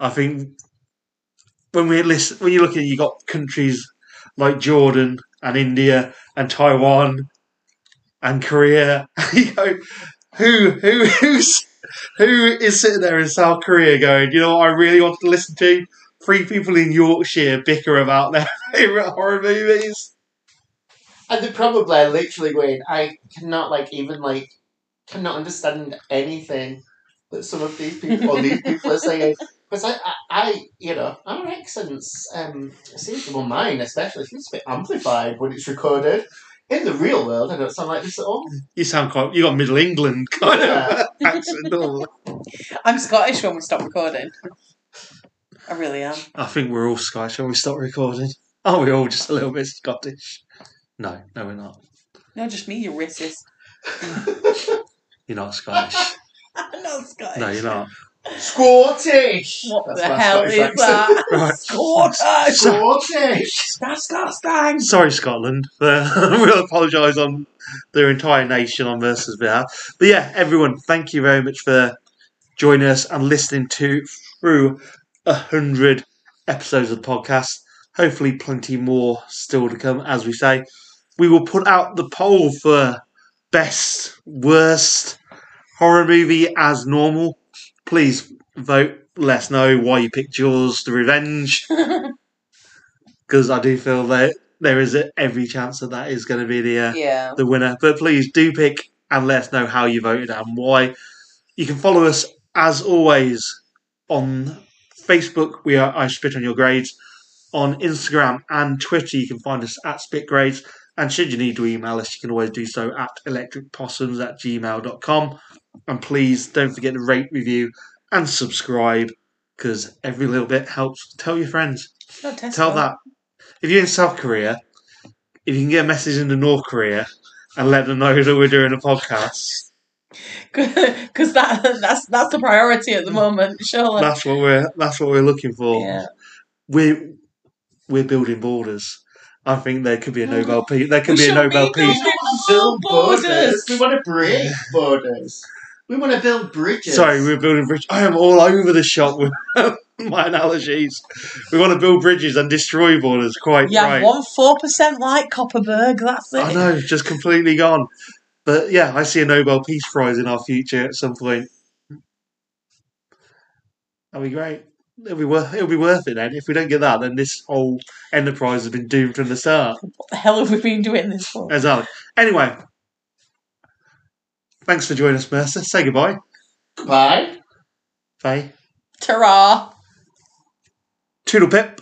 I think when we listen, when you look at, you got countries like Jordan and India and Taiwan and Korea. you go, who who who's who is sitting there in South Korea going, you know what I really want to listen to? Three people in Yorkshire bicker about their favourite horror movies. And they're probably literally going, I cannot like even like cannot understand anything that some of these people or these people are saying. Because I, I, I, you know, our accents um, seem to, well, mine especially, seems a bit amplified when it's recorded. In the real world, I don't sound like this at all. You sound quite, you got Middle England kind Yeah. of accent. all. I'm Scottish when we stop recording. I really am. I think we're all Scottish when we stop recording. Are we all just a little bit Scottish? No, no, we're not. No, just me, You're racist. You're not Scottish. I'm not Scottish. No, you're not. Scottish! What That's the my hell Scottish is accent. that? Right. Scottish! Scottish! Disgusting! Sorry, Scotland. We'll apologise on their entire nation on Mercer's behalf. But yeah, everyone, thank you very much for joining us and listening to through a hundred episodes of the podcast. hopefully plenty more still to come, as we say. We will put out the poll for best, worst horror movie as normal. Please vote. Let us know why you picked yours, The Revenge. Because I do feel that there is a, every chance that that is going to be the uh, yeah. the winner. But please do pick and let us know how you voted and why. You can follow us as always on Facebook. We are I Spit on Your Grades. On Instagram and Twitter, you can find us at Spit Grades. And should you need to email us, you can always do so at electricpossums at gmail.com. And please don't forget to rate, review, and subscribe because every little bit helps. Tell your friends. No, Tesco. Tell that. If you're in South Korea, if you can get a message into North Korea and let them know that we're doing a podcast, because that that's that's the priority at the moment. Surely. that's what we're that's what we're looking for. yeah. We're we're building borders. I think there could be a Nobel oh. Peace. There could We be a should Nobel Peace. building build borders. borders. We want to break borders. We want to build bridges. Sorry, we're building bridges. I am all over the shop with my analogies. We want to build bridges and destroy borders. Quite Yeah, right. one four percent like Copperberg. That's it. I know, just completely gone. But yeah, I see a Nobel Peace Prize in our future at some point. That'll be great. It'll be worth. It'll be worth it then. If we don't get that, then this whole enterprise has been doomed from the start. What the hell have we been doing this for? Exactly. Anyway, thanks for joining us, Mercer. Say goodbye, Goodbye. Faye. Ta-ra! Toodle pip.